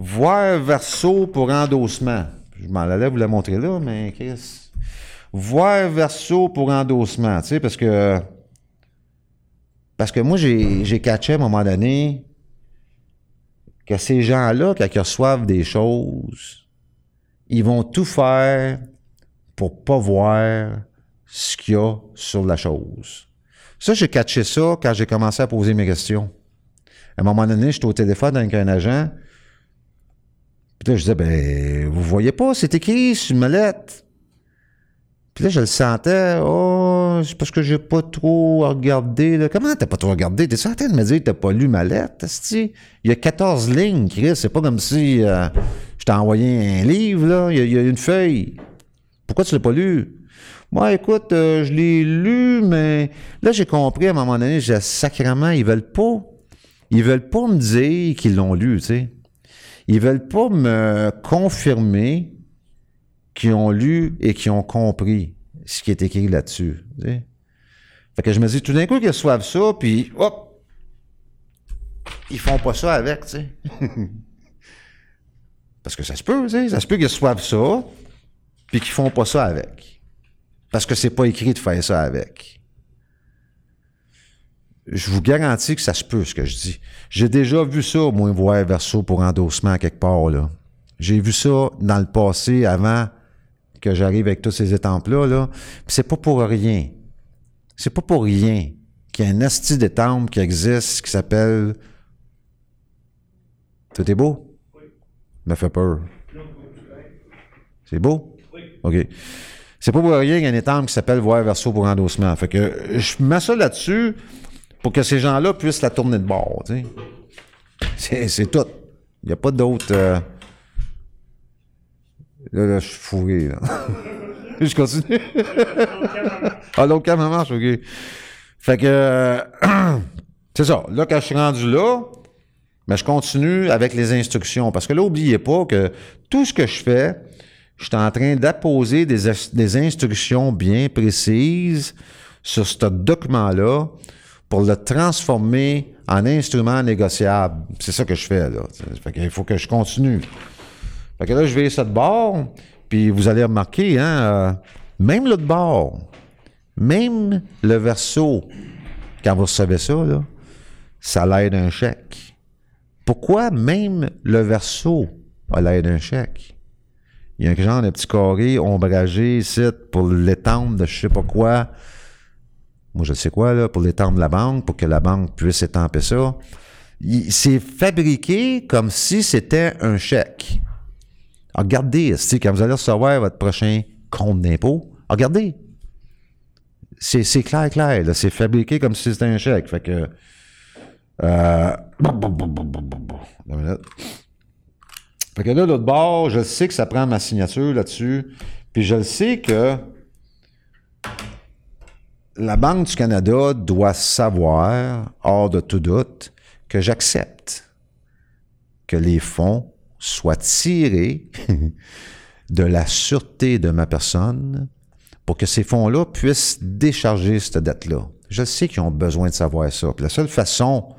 voir verso pour endossement. Je m'en allais vous la montrer là, mais Chris. Voir verso pour endossement, tu sais, parce que. Parce que moi, j'ai, catché à un moment donné que ces gens-là, quand ils reçoivent des choses, ils vont tout faire pour pas voir ce qu'il y a sur la chose. Ça, j'ai catché ça quand j'ai commencé à poser mes questions. À un moment donné, j'étais au téléphone avec un agent. Puis là, je disais, ben, vous voyez pas, c'est écrit sur une mallette. Puis là, je le sentais, oh, c'est parce que j'ai pas trop regardé. Là. Comment t'as pas trop regardé? T'es en train de me dire que t'as pas lu ma lettre? Il y a 14 lignes, Chris. C'est pas comme si euh, j'étais t'ai envoyé un livre, là, il y, a- une feuille. Pourquoi tu l'as pas lu? Moi, écoute, euh, je l'ai lu, mais là, j'ai compris à un moment donné, j'ai sacrément, ils veulent pas. Ils veulent pas me dire qu'ils l'ont lu, tu sais. Ils veulent pas me confirmer qu'ils ont lu et qu'ils ont compris ce qui est écrit là-dessus. Fait que je me dis, tout d'un coup, qu'ils reçoivent ça, puis hop, ils font pas ça avec, tu sais. (laughs) Parce que ça se peut. Ça se peut qu'ils reçoivent ça, puis qu'ils font pas ça avec. Parce que c'est pas écrit de faire ça avec. Je vous garantis que ça se peut, ce que je dis. J'ai déjà vu ça, moi, voir verso pour endossement quelque part, là. J'ai vu ça dans le passé, avant que j'arrive avec tous ces étampes-là, là. Puis c'est pas pour rien. C'est pas pour rien qu'il y a un asti d'étampe qui existe qui s'appelle... Tout est beau? Me fait peur. C'est beau? OK. C'est pas pour rien qu'il y a un étampe qui s'appelle voir verso pour endossement. Fait que je mets ça là-dessus pour que ces gens-là puissent la tourner de bord. C'est, tout. Il n'y a pas d'autre... euh, Là, là, je suis fourré, là. (laughs) je continue. ah, l'autre elle marche, OK. Fait que... euh, (clears throat) c'est ça. Là, quand je suis rendu là, mais je continue avec les instructions. Parce que là, n'oubliez pas que tout ce que je fais, je suis en train d'apposer des, des instructions bien précises sur ce document-là pour le transformer en instrument négociable. C'est ça que je fais, là. Qu'il faut que je continue. Fait que là, je vais ça de bord, puis vous allez remarquer, hein, euh, même l'autre bord, même le verso, quand vous recevez ça, ça l'aide un chèque. Pourquoi même le verso a l'aide d'un chèque? Il y a un genre de petit carré ombragé ici pour l'étendre de je sais pas quoi. Moi, je sais quoi, là, pour l'étendre de la banque, pour que la banque puisse étamper ça. C'est fabriqué comme si c'était un chèque. Regardez, c'est quand vous allez recevoir votre prochain compte d'impôt, regardez. C'est clair, clair. C'est fabriqué comme si c'était un chèque. Fait que. Euh. (sniffs) Fait que là, l'autre bord, je sais que ça prend ma signature là-dessus. Puis je le sais que la Banque du Canada doit savoir, hors de tout doute, que j'accepte que les fonds soient tirés (laughs) de la sûreté de ma personne pour que ces fonds-là puissent décharger cette dette-là. Je sais qu'ils ont besoin de savoir ça. Puis la seule façon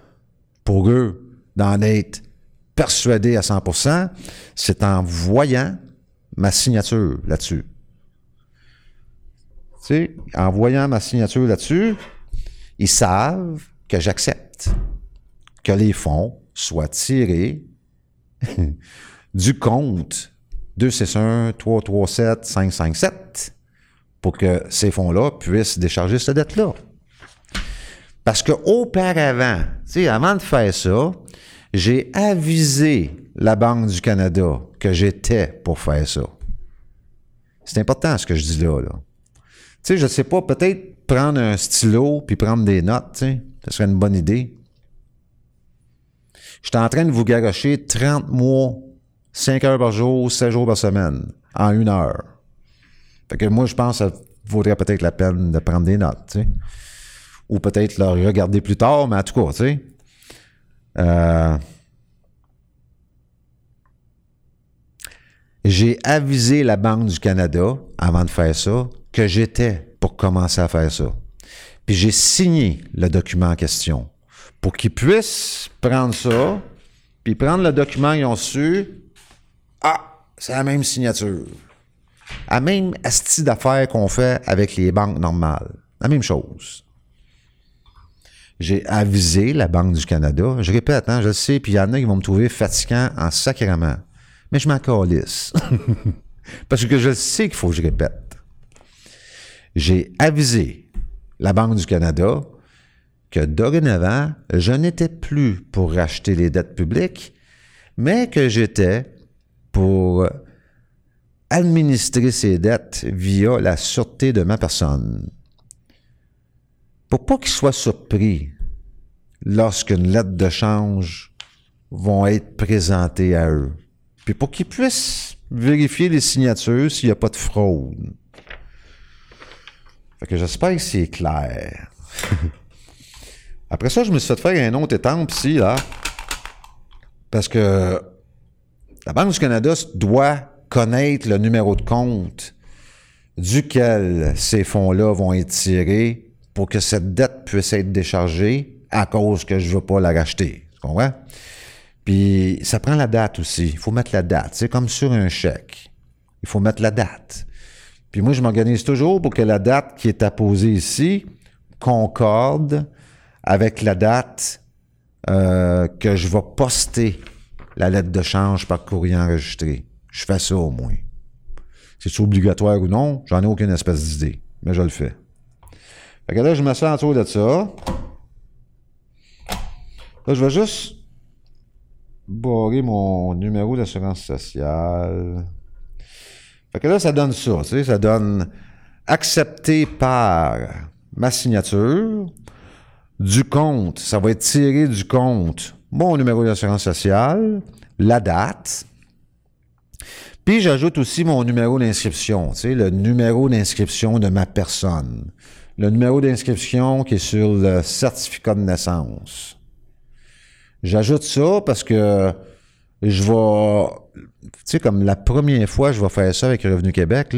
pour eux d'en être persuadés à 100%, c'est en voyant ma signature là-dessus. En voyant ma signature là-dessus, ils savent que j'accepte que les fonds soient tirés (laughs) du compte 261 337 557 pour que ces fonds-là puissent décharger cette dette-là. Parce que auparavant, tu sais, avant de faire ça, j'ai avisé la Banque du Canada que j'étais pour faire ça. C'est important ce que je dis là. Sais, je sais pas, peut-être prendre un stylo puis prendre des notes, tu sais, ce serait une bonne idée. J'étais en train de vous garocher 30 mois, 5 heures par jour, 7 jours par semaine, en une heure. Fait que moi, je pense que ça vaudrait peut-être la peine de prendre des notes, tu sais. Ou peut-être le regarder plus tard, mais en tout cas, tu sais. Euh, J'ai avisé la Banque du Canada, avant de faire ça, que j'étais pour commencer à faire ça. Puis j'ai signé le document en question pour qu'ils puissent prendre ça, puis prendre le document qu'ils ont su. Ah, c'est la même signature. La même asti d'affaires qu'on fait avec les banques normales. La même chose. J'ai avisé la Banque du Canada. Je répète, hein, je le sais, puis il y en a qui vont me trouver fatigant en sacrement. Mais je m'en calisse. (laughs) Parce que je sais qu'il faut que je répète. J'ai avisé la Banque du Canada que dorénavant, je n'étais plus pour racheter les dettes publiques, mais que j'étais pour administrer ces dettes via la sûreté de ma personne. Pour pas qu'ils soient surpris lorsqu'une lettre de change vont être présentées à eux, puis pour qu'ils puissent vérifier les signatures s'il n'y a pas de fraude. Fait que j'espère que c'est clair. Après ça, je me suis fait faire un autre étampe ici, là. Parce que la Banque du Canada doit connaître le numéro de compte duquel ces fonds-là vont être tirés pour que cette dette puisse être déchargée à cause que je ne veux pas la racheter. Tu comprends? Puis ça prend la date aussi. Il faut mettre la date. C'est comme sur un chèque. Il faut mettre la date. Puis moi, je m'organise toujours pour que la date qui est apposée ici concorde avec la date euh, que je vais poster la lettre de change par courrier enregistré. Je fais ça au moins. C'est obligatoire ou non, j'en ai aucune espèce d'idée, mais je le fais. Fait que là, je me sens autour de ça. Là, je vais juste barrer mon numéro d'assurance sociale. Fait que là, ça donne ça, tu sais, ça donne accepté par ma signature. Du compte, ça va être tiré du compte mon numéro d'assurance sociale, la date, puis j'ajoute aussi mon numéro d'inscription, tu sais, le numéro d'inscription de ma personne. Le numéro d'inscription qui est sur le certificat de naissance. J'ajoute ça parce que je vais, tu sais, comme la première fois je vais faire ça avec Revenu Québec,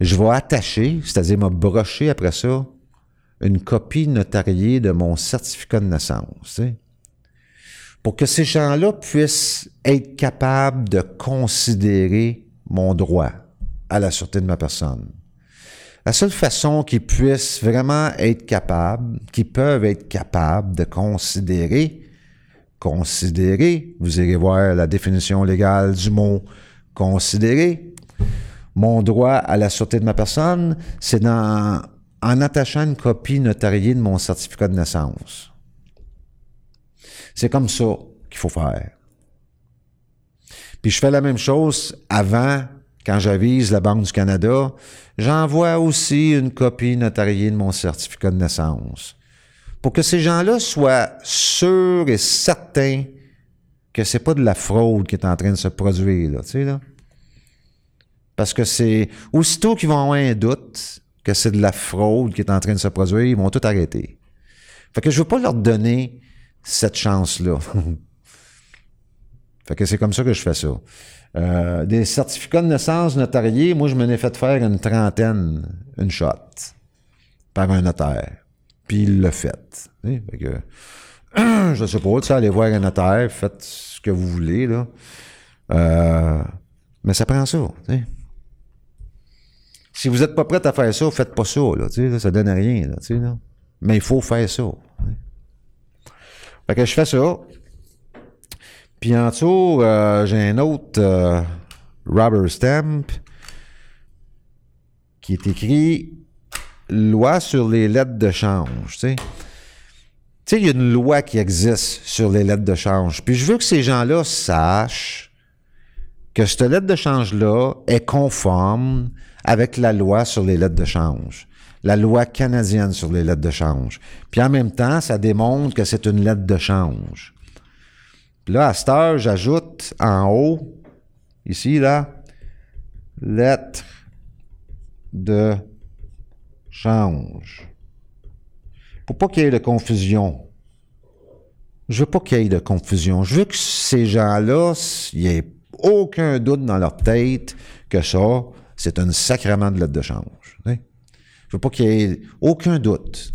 je vais attacher, c'est-à-dire me brocher après ça, une copie notariée de mon certificat de naissance. Pour que ces gens-là puissent être capables de considérer mon droit à la sûreté de ma personne. La seule façon qu'ils puissent vraiment être capables, qu'ils peuvent être capables de considérer, considérer, vous irez voir la définition légale du mot considérer, mon droit à la sûreté de ma personne, c'est dans, en attachant une copie notariée de mon certificat de naissance. C'est comme ça qu'il faut faire. Puis je fais la même chose avant, quand j'avise la Banque du Canada, j'envoie aussi une copie notariée de mon certificat de naissance. Pour que ces gens-là soient sûrs et certains que c'est pas de la fraude qui est en train de se produire, là, tu sais, là. Parce que c'est, aussitôt qu'ils vont avoir un doute que c'est de la fraude qui est en train de se produire, ils vont tout arrêter. Fait que je veux pas leur donner cette chance-là. (laughs) fait que c'est comme ça que je fais ça. Euh, des certificats de naissance notariés, moi, je m'en ai fait faire une trentaine, une shot, par un notaire. Puis il fait. (clears throat) Je sais pas, allez voir un notaire, faites ce que vous voulez, là. Euh, mais ça prend ça. Si vous n'êtes pas prêt à faire ça, faites pas ça, là, tu sais, ça donne rien. Mais il faut faire ça. Fait que je fais ça. Puis en dessous, euh, j'ai un autre euh, rubber stamp qui est écrit loi sur les lettres de change. Tu sais, il y a une loi qui existe sur les lettres de change. Puis je veux que ces gens-là sachent que cette lettre de change-là est conforme avec la loi sur les lettres de change la loi canadienne sur les lettres de change. Puis en même temps, ça démontre que c'est une lettre de change. Puis là, à cette heure, j'ajoute en haut, ici, là, lettre de change. Pour pas qu'il y ait de confusion. Je veux pas qu'il y ait de confusion. Je veux que ces gens-là, il n'y ait aucun doute dans leur tête que ça, c'est un sacrement de lettre de change. Je veux pas qu'il y ait aucun doute.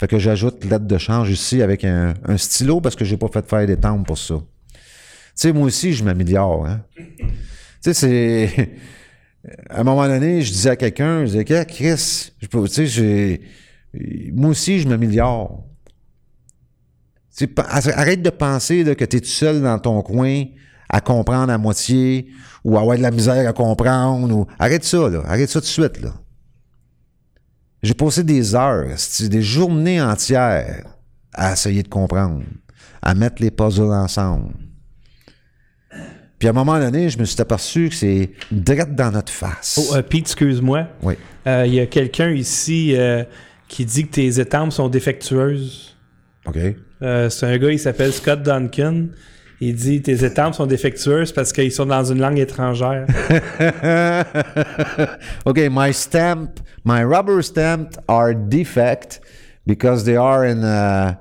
Fait que j'ajoute lettre de change ici avec un, stylo parce que j'ai pas fait faire des temps pour ça. Tu sais, moi aussi, je m'améliore. Hein? Tu sais, c'est. À un moment donné, je disais à quelqu'un, je disais, Chris, tu sais. Moi aussi, je m'améliore. Arrête de penser que tu es tout seul dans ton coin à comprendre à moitié ou à avoir de la misère à comprendre. Ou... Arrête ça, là. Arrête ça tout de suite. J'ai passé des heures, des journées entières à essayer de comprendre, à mettre les puzzles ensemble. Puis à un moment donné, je me suis aperçu que c'est direct dans notre face. Oh, euh, Pete, excuse-moi. Oui. Euh, il y a quelqu'un ici euh, qui dit que tes étampes sont défectueuses. OK. c'est un gars, il s'appelle Scott Duncan. Il dit tes étampes sont défectueuses parce qu'ils sont dans une langue étrangère. (laughs) okay, my stamp, my rubber stamps are defect because they are in a,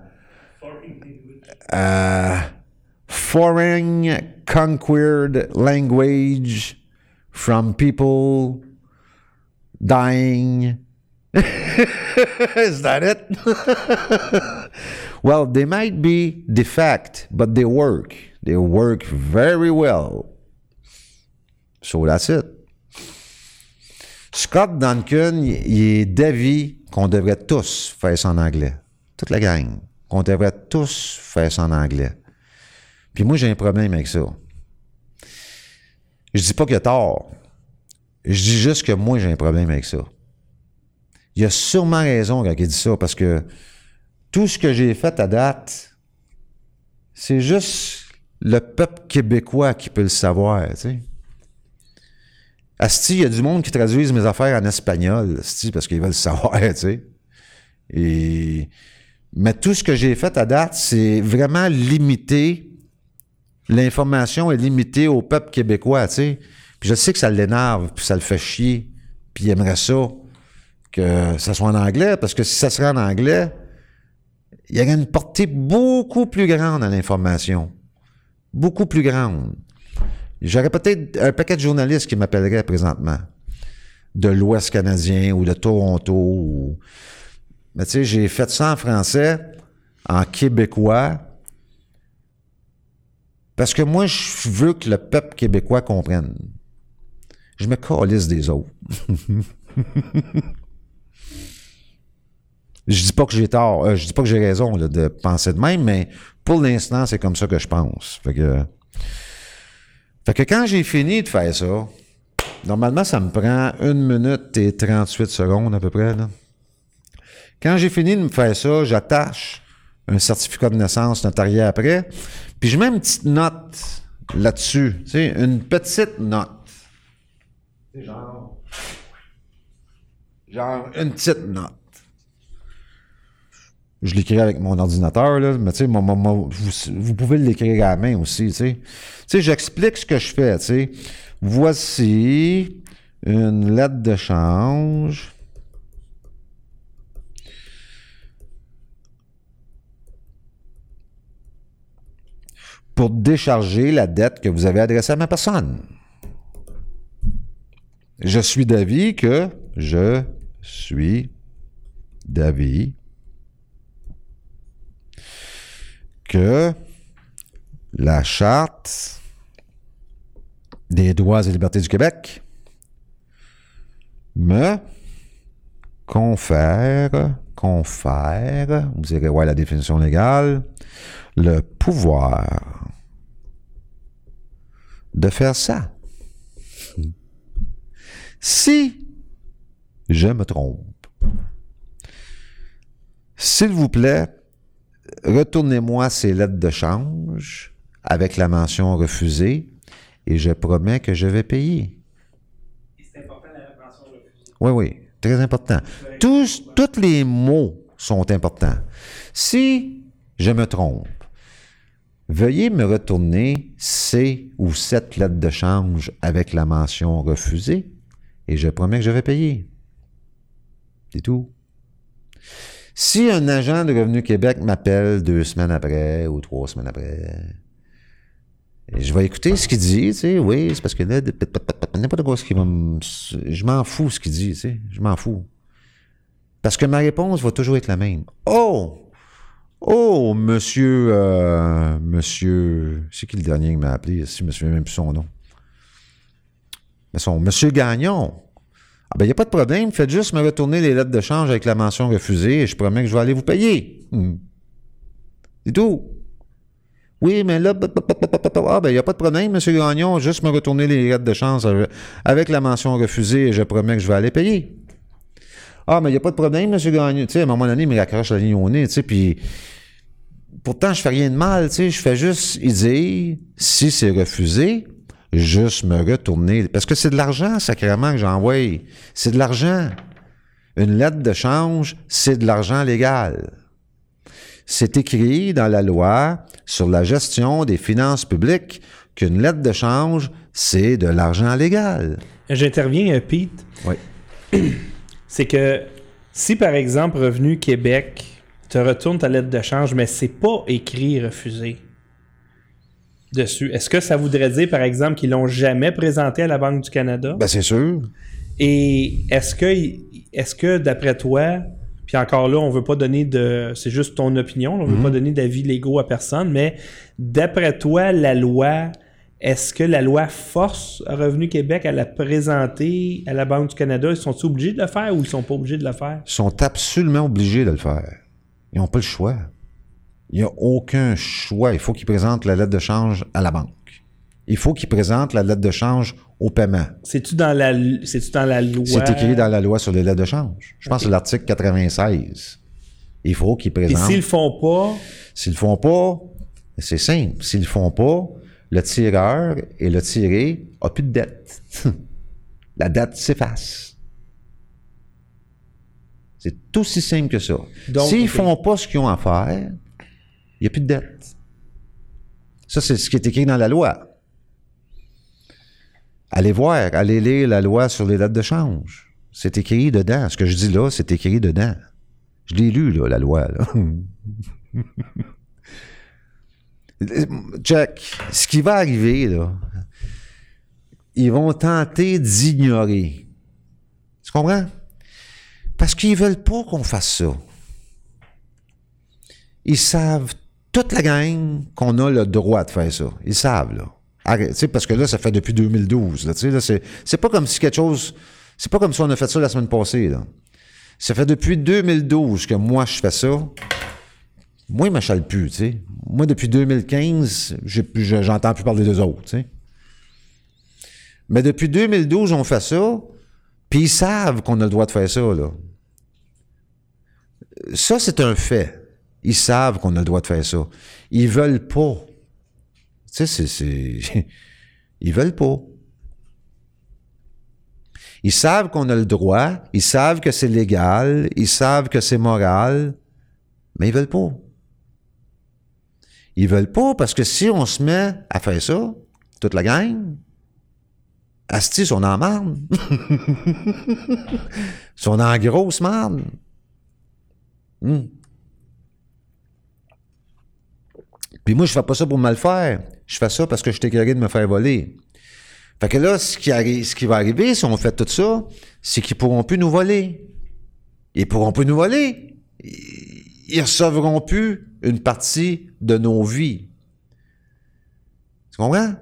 a foreign conquered language from people dying. (laughs) Is that it? (laughs) well, they might be defect, but they work. They work very well. So that's it. Scott Duncan, il est d'avis qu'on devrait tous faire ça en anglais. Toute la gang. Qu'on devrait tous faire ça en anglais. Puis moi, j'ai un problème avec ça. Je dis pas qu'il a tort. Je dis juste que moi, j'ai un problème avec ça. Il a sûrement raison quand il dit ça, parce que tout ce que j'ai fait à date, c'est juste le peuple québécois qui peut le savoir, tu sais. Asti, il y a du monde qui traduisent mes affaires en espagnol, asti, parce qu'ils veulent le savoir, tu sais. Mais tout ce que j'ai fait à date, c'est vraiment limité. L'information est limitée au peuple québécois, tu sais. Puis je sais que ça l'énerve, puis ça le fait chier, puis il aimerait ça que ça soit en anglais, parce que si ça serait en anglais, il y aurait une portée beaucoup plus grande à l'information. Beaucoup plus grande. J'aurais peut-être un paquet de journalistes qui m'appelleraient présentement. De l'Ouest canadien ou de Toronto. Mais tu sais, j'ai fait ça en français, en québécois. Parce que moi, je veux que le peuple québécois comprenne. Je me calisse des autres. (laughs) Je dis pas que j'ai tort, euh, je dis pas que j'ai raison de penser de même, mais pour l'instant, c'est comme ça que je pense. Fait que, quand j'ai fini de faire ça, normalement, ça me prend une minute et 38 secondes à peu près. Quand j'ai fini de me faire ça, j'attache un certificat de naissance notarié après, puis je mets une petite note là-dessus, tu sais, une petite note. Genre, genre une petite note. Je l'écris avec mon ordinateur, là, mais tu sais, vous, vous pouvez l'écrire à la main aussi, tu sais. Tu sais, j'explique ce que je fais, tu sais. Voici une lettre de change. Pour décharger la dette que vous avez adressée à ma personne. Je suis d'avis que je suis d'avis que la Charte des droits et libertés du Québec me confère, confère, vous irez voir la définition légale, le pouvoir de faire ça. Si je me trompe, s'il vous plaît, retournez-moi ces lettres de change avec la mention refusée et je promets que je vais payer. C'est important la mention refusée. Oui, oui, très important. Tous, tous les mots sont importants. Si je me trompe, veuillez me retourner ces ou cette lettres de change avec la mention refusée et je promets que je vais payer. C'est tout. Si un agent de Revenu Québec m'appelle deux semaines après ou trois semaines après, je vais écouter ce qu'il dit, tu sais, oui, c'est parce que là, n'importe quoi ce qu'il va me... Je m'en fous ce qu'il dit, tu sais, je m'en fous. Parce que ma réponse va toujours être la même. Oh! Oh, monsieur... euh, monsieur... C'est qui le dernier qui m'a appelé? Si je me souviens même plus son nom. Mais son... Monsieur Gagnon. Ah ben, il n'y a pas de problème. Faites juste me retourner les lettres de change avec la mention refusée et je promets que je vais aller vous payer. Hmm. C'est tout. Oui, mais là, ah ben, il n'y a pas de problème, M. Gagnon. Juste me retourner les lettres de change avec la mention refusée et je promets que je vais aller payer. Ah, mais il n'y a pas de problème, M. Gagnon. Tu sais, à un moment donné, il me raccroche la ligne au nez, tu sais, puis pourtant, je fais rien de mal, tu sais, je fais juste y dire, si c'est refusé, juste me retourner. Parce que c'est de l'argent, sacrément, que j'envoie. C'est de l'argent. Une lettre de change, c'est de l'argent légal. C'est écrit dans la loi sur la gestion des finances publiques qu'une lettre de change, c'est de l'argent légal. J'interviens, euh, Pete. Oui. (clears throat) C'est que si, par exemple, Revenu Québec te retourne ta lettre de change, mais c'est pas écrit refusé dessus, est-ce que ça voudrait dire, par exemple, qu'ils l'ont jamais présenté à la Banque du Canada? Ben, c'est sûr. Et est-ce que, est-ce que d'après toi, puis encore là, on veut pas donner de, c'est juste ton opinion, on veut pas donner d'avis légaux à personne, mais d'après toi, la loi, est-ce que la loi force Revenu Québec à la présenter à la Banque du Canada? Ils sont obligés de le faire ou ils sont pas obligés de le faire? Ils sont absolument obligés de le faire. Ils n'ont pas le choix. Il n'y a aucun choix. Il faut qu'ils présentent la lettre de change à la banque. Il faut qu'ils présentent la lettre de change au paiement. C'est-tu dans la, c'est-tu dans la loi? C'est écrit dans la loi sur les lettres de change. Je pense que c'est l'article 96. Il faut qu'ils Et présentent. s'ils le font pas, S'ils le font pas, c'est simple. S'ils le font pas, le tireur et le tiré n'ont plus de dette. (laughs) La dette s'efface. C'est aussi simple que ça. S'ils ok. font pas ce qu'ils ont à faire, il n'y a plus de dette. Ça, c'est ce qui est écrit dans la loi. Allez voir, allez lire la loi sur les lettres de change. C'est écrit dedans. Ce que je dis là, c'est écrit dedans. Je l'ai lu, là, la loi. Là. (laughs) Jack, ce qui va arriver, là, ils vont tenter d'ignorer. Tu comprends? Parce qu'ils veulent pas qu'on fasse ça. Ils savent, toute la gang, qu'on a le droit de faire ça. Ils savent, là. Arrête, parce que là, ça fait depuis 2012. Là, là, c'est pas comme si quelque chose... C'est pas comme si on a fait ça la semaine passée, là. Ça fait depuis 2012 que moi, je fais ça. Moi, ils m'achalent plus, tu sais. Moi, depuis 2015, j'ai plus- je- j'entends plus parler d'eux autres, tu sais. Mais depuis 2012, on fait ça, puis ils savent qu'on a le droit de faire ça, là. Ça, c'est un fait. Ils savent qu'on a le droit de faire ça. Ils veulent pas. Tu sais, c'est... (laughs) Ils veulent pas. Ils savent qu'on a le droit, ils savent que c'est légal, ils savent que c'est moral, mais ils veulent pas. Ils veulent pas parce que si on se met à faire ça, toute la gang, Asti, ils sont en marde. ils (laughs) sont en grosse marde. Hmm. Puis moi, je fais pas ça pour me le faire. Je fais ça parce que je écœuré de me faire voler. Fait que là, ce qui, va arriver, si on fait tout ça, c'est qu'ils pourront plus nous voler. Ils pourront plus nous voler. Ils ils recevront plus une partie de nos vies. Tu comprends?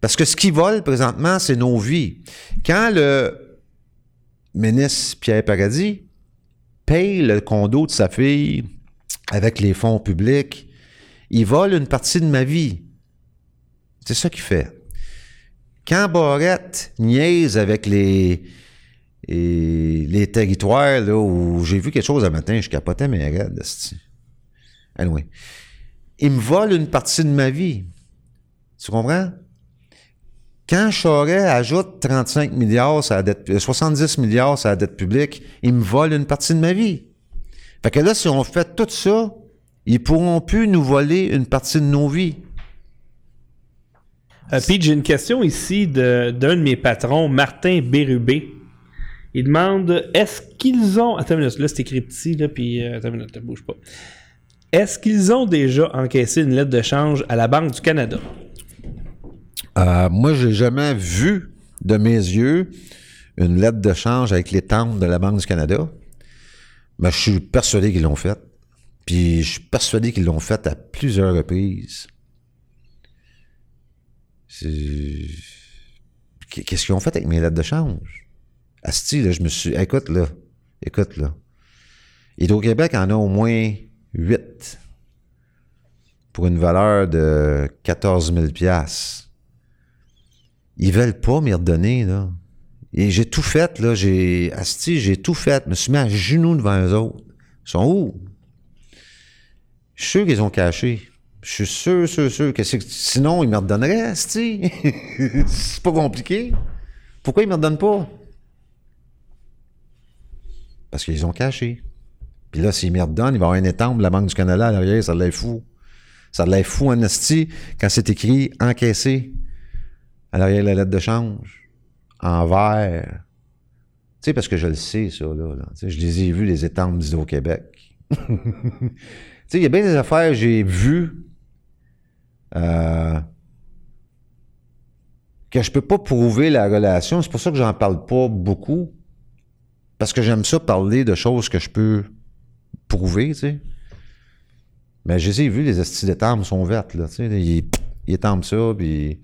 Parce que ce qu'ils volent présentement, c'est nos vies. Quand le ministre Pierre Paradis paye le condo de sa fille avec les fonds publics, il vole une partie de ma vie. C'est ça qu'il fait. Quand Barrette niaise avec les, et les territoires là, où j'ai vu quelque chose un matin, je capotais raides. esti. Anyway. Il me vole une partie de ma vie. Tu comprends? Quand Charest ajoute 35 milliards dette, euh, 70 milliards sur la dette publique, il me vole une partie de ma vie. Fait que là, si on fait tout ça, ils pourront plus nous voler une partie de nos vies. Euh, Pete, j'ai une question ici de- d'un de, mes patrons, Martin Bérubé. Il demande est-ce qu'ils ont. Attends minute, là c'est écrit petit, puis. euh, attends une minute, bouge pas. Est-ce qu'ils ont déjà encaissé une lettre de change à la Banque du Canada? Euh, moi, j'ai jamais vu de mes yeux une lettre de change avec les tentes de la Banque du Canada. Mais je suis persuadé qu'ils l'ont faite. Puis je suis persuadé qu'ils l'ont faite à plusieurs reprises. Qu'est-ce qu'ils ont fait avec mes lettres de change? Asti, là, je me suis. Écoute, là. Écoute, là. Hydro-Québec en a au moins huit pour une valeur de 14 000 piastres. Ils veulent pas m'y redonner, là. Et j'ai tout fait, là. J'ai. Asti, j'ai tout fait. Je me suis mis à genoux devant eux autres. Ils sont où? Je suis sûr qu'ils ont caché. Je suis sûr, sûr, sûr que sinon, ils me redonneraient, Asti. (laughs) c'est pas compliqué. Pourquoi ils me redonnent pas? Parce qu'ils ont caché. Puis là, s'il m'y redonne, il va y avoir un étampe de la Banque du Canada à l'arrière, ça l'air fou. Ça l'air fou en esti quand c'est écrit encaissé à l'arrière de la lettre de change, en vert. Tu sais, parce que je le sais, ça, là. je les ai vus, les étampes d'Hydro-Québec. (laughs) tu sais, il y a bien des affaires que j'ai vues euh, que je peux pas prouver la relation. C'est pour ça que j'en parle pas beaucoup. Parce que j'aime ça parler de choses que je peux prouver, tu sais. Mais je les ai vus, les estis d'étampes sont vertes, là, tu sais. Ils, ils ça, puis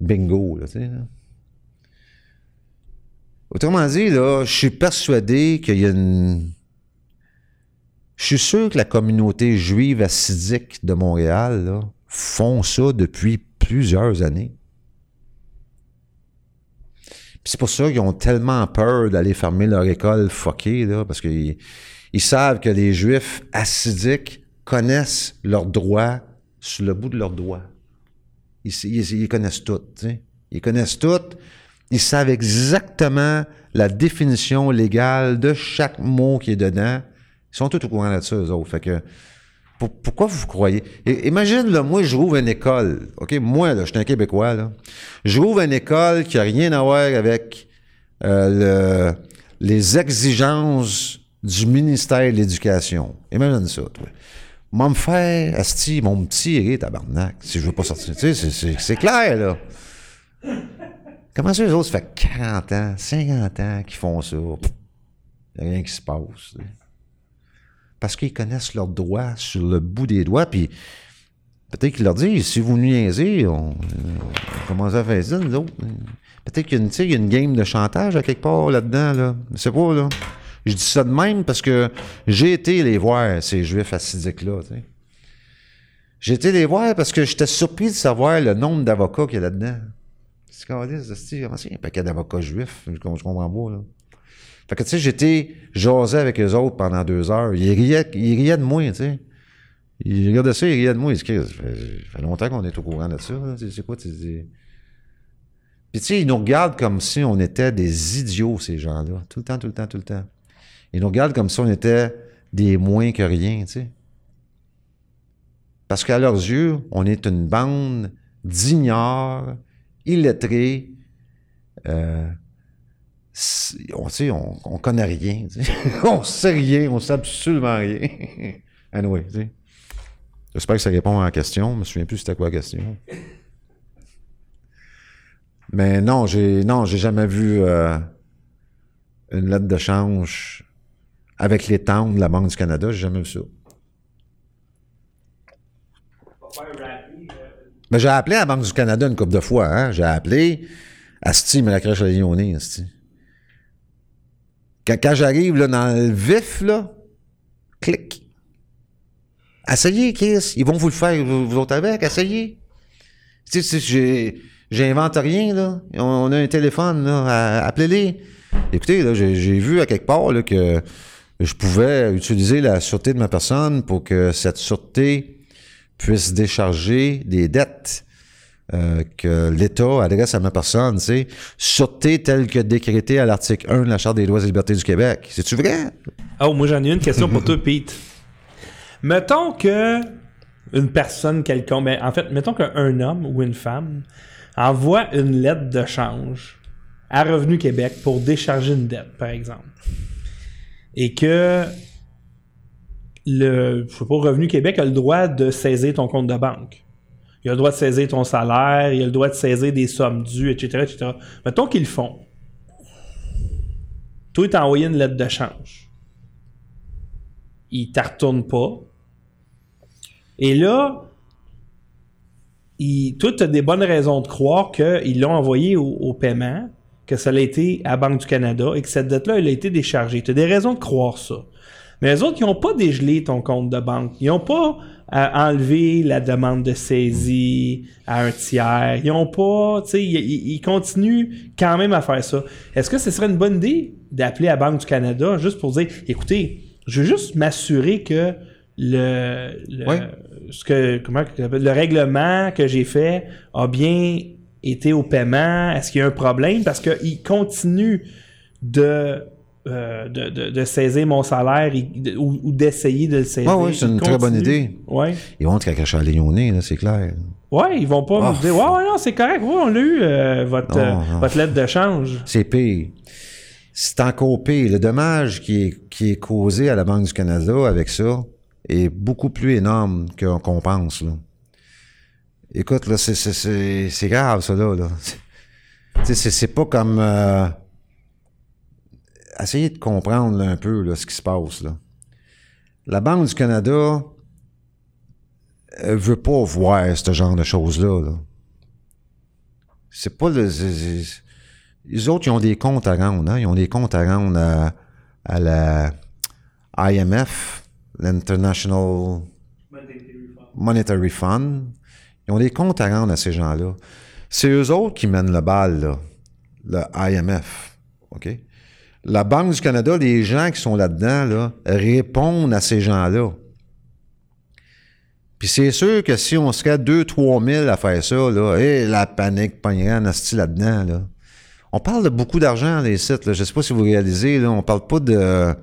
bingo, là, tu sais. Autrement dit, là, je suis persuadé qu'il y a une... Je suis sûr que la communauté juive assidique de Montréal, là, font ça depuis plusieurs années. C'est pour ça qu'ils ont tellement peur d'aller fermer leur école fuckée, là, parce qu'ils ils savent que les Juifs assidiques connaissent leurs droits sur le bout de leurs doigts. Ils, connaissent tout. Ils connaissent tout. Ils savent exactement la définition légale de chaque mot qui est dedans. Ils sont tous au courant de ça, eux autres. Fait que, pourquoi vous croyez? Imagine, là, moi, je rouvre une école. OK? Moi, là, je suis un Québécois, là. Je rouvre une école qui a rien à voir avec euh, le- les exigences du ministère de l'Éducation. Imagine ça, toi. Moi, me faire, asti, mon petit héré, tabarnak, si je veux pas sortir. Tu sais, c'est- clair, là. Comment ça, les autres, ça fait 40 ans, 50 ans qu'ils font ça? Il n'y a rien qui se passe. sais. Parce qu'ils connaissent leurs droits sur le bout des doigts, puis peut-être qu'ils leur disent, si vous niaisez, on, on commence à faire ça, nous autres. Peut-être qu'il y, a une- game de chantage à quelque part là-dedans, là. Je sais pas, là. Je dis ça de même parce que j'ai été les voir, ces juifs assidiques-là. J'ai été les voir parce que j'étais surpris de savoir le nombre d'avocats qu'il y a là-dedans. C'est comment a un paquet d'avocats juifs? Je comprends pas, là. Fait que, tu sais, j'étais jasé avec eux autres pendant deux heures. Ils riaient, ils riaient de moi, tu sais. Ils regardaient ça, ils riaient de moi. Ils se disaient, ça fait, longtemps qu'on est au courant de ça. C'est quoi, tu sais. Puis, tu sais, ils nous regardent comme si on était des idiots, ces gens-là. Tout le temps, tout le temps, tout le temps. Ils nous regardent comme si on était des moins que rien, tu sais. Parce qu'à leurs yeux, on est une bande d'ignares, illettrés, euh, on, tu sais, on, on connaît rien, (laughs) on sait rien, on sait absolument rien. (laughs) anyway. J'espère que ça répond à la question. Je me souviens plus c'était quoi la question. Mais non, j'ai non, j'ai jamais vu euh, une lettre de change avec les temps de la Banque du Canada. J'ai jamais vu ça. Mais j'ai appelé à la Banque du Canada une couple de fois, hein. J'ai appelé. Asti me la crèche à Lyonnais, Asti. Quand, quand j'arrive là, dans le vif, là, clic. Essayez, Chris. Ils vont vous le faire, vous, autres avec. Essayez. Tu sais, j'invente rien, là. On, a un téléphone, là. Appelez-les. Écoutez, là, j'ai, j'ai vu à quelque part, là, que je pouvais utiliser la sûreté de ma personne pour que cette sûreté puisse décharger des dettes euh, que l'État adresse à ma personne, sais. Sûreté telle que décrétée à l'article 1 de la Charte des droits et libertés du Québec. C'est-tu vrai? Oh, moi j'en ai une question pour toi, Pete. Mettons que une personne quelconque, ben, en fait, mettons qu'un homme ou une femme envoie une lettre de change à Revenu Québec pour décharger une dette, par exemple. Et que le, Revenu Québec a le droit de saisir ton compte de banque. Il a le droit de saisir ton salaire, il a le droit de saisir des sommes dues, etc., etc. Mettons qu'ils le font. Toi, t'as envoyé une lettre de change. Il t'en retourne pas. Et là, il, toi, tu as des bonnes raisons de croire qu'ils l'ont envoyé au, paiement, que ça a été à Banque du Canada et que cette dette-là, elle a été déchargée. Tu as des raisons de croire ça. Mais les autres, ils n'ont pas dégelé ton compte de banque. Ils n'ont pas euh, enlevé la demande de saisie à un tiers. Ils n'ont pas, tu sais, ils, continuent quand même à faire ça. Est-ce que ce serait une bonne idée d'appeler à Banque du Canada juste pour dire, écoutez, je veux juste m'assurer que le, le- Oui. ce que, comment le règlement que j'ai fait a bien été au paiement? Est-ce qu'il y a un problème? Parce qu'ils continuent de euh, de, de, de saisir mon salaire et- de- ou, ou d'essayer de le saisir. Ouais, c'est une très bonne idée. Ouais. Ils vont te cacher à Léoné, c'est clair. Ouais, ils vont pas me dire Ouais, ouais, non, c'est correct, ouais, on l'a eu, euh, votre, Non, euh, non. votre lettre de change. C'est pire. C'est encore pire. Le dommage qui est, qui est causé à la Banque du Canada avec ça est beaucoup plus énorme qu'on pense. Là. Écoute, là, c'est, grave, ça, là. là. (laughs) C'est pas comme... essayez de comprendre un peu ce qui se passe. La Banque du Canada elle veut pas voir ce genre de choses-là. là. C'est pas le... les autres, ils ont des comptes à rendre. Hein? Ils ont des comptes à rendre à, à la IMF, l'International Monetary Fund. Ils ont des comptes à rendre à ces gens-là. C'est eux autres qui mènent le bal, là, le IMF. OK? La Banque du Canada, les gens qui sont là-dedans, là, répondent à ces gens-là. Puis c'est sûr que si on serait 2-3 000 à faire ça, là, et la panique pognerait en là-dedans, là. On parle de beaucoup d'argent, les sites. Je ne sais pas si vous réalisez, on parle pas de,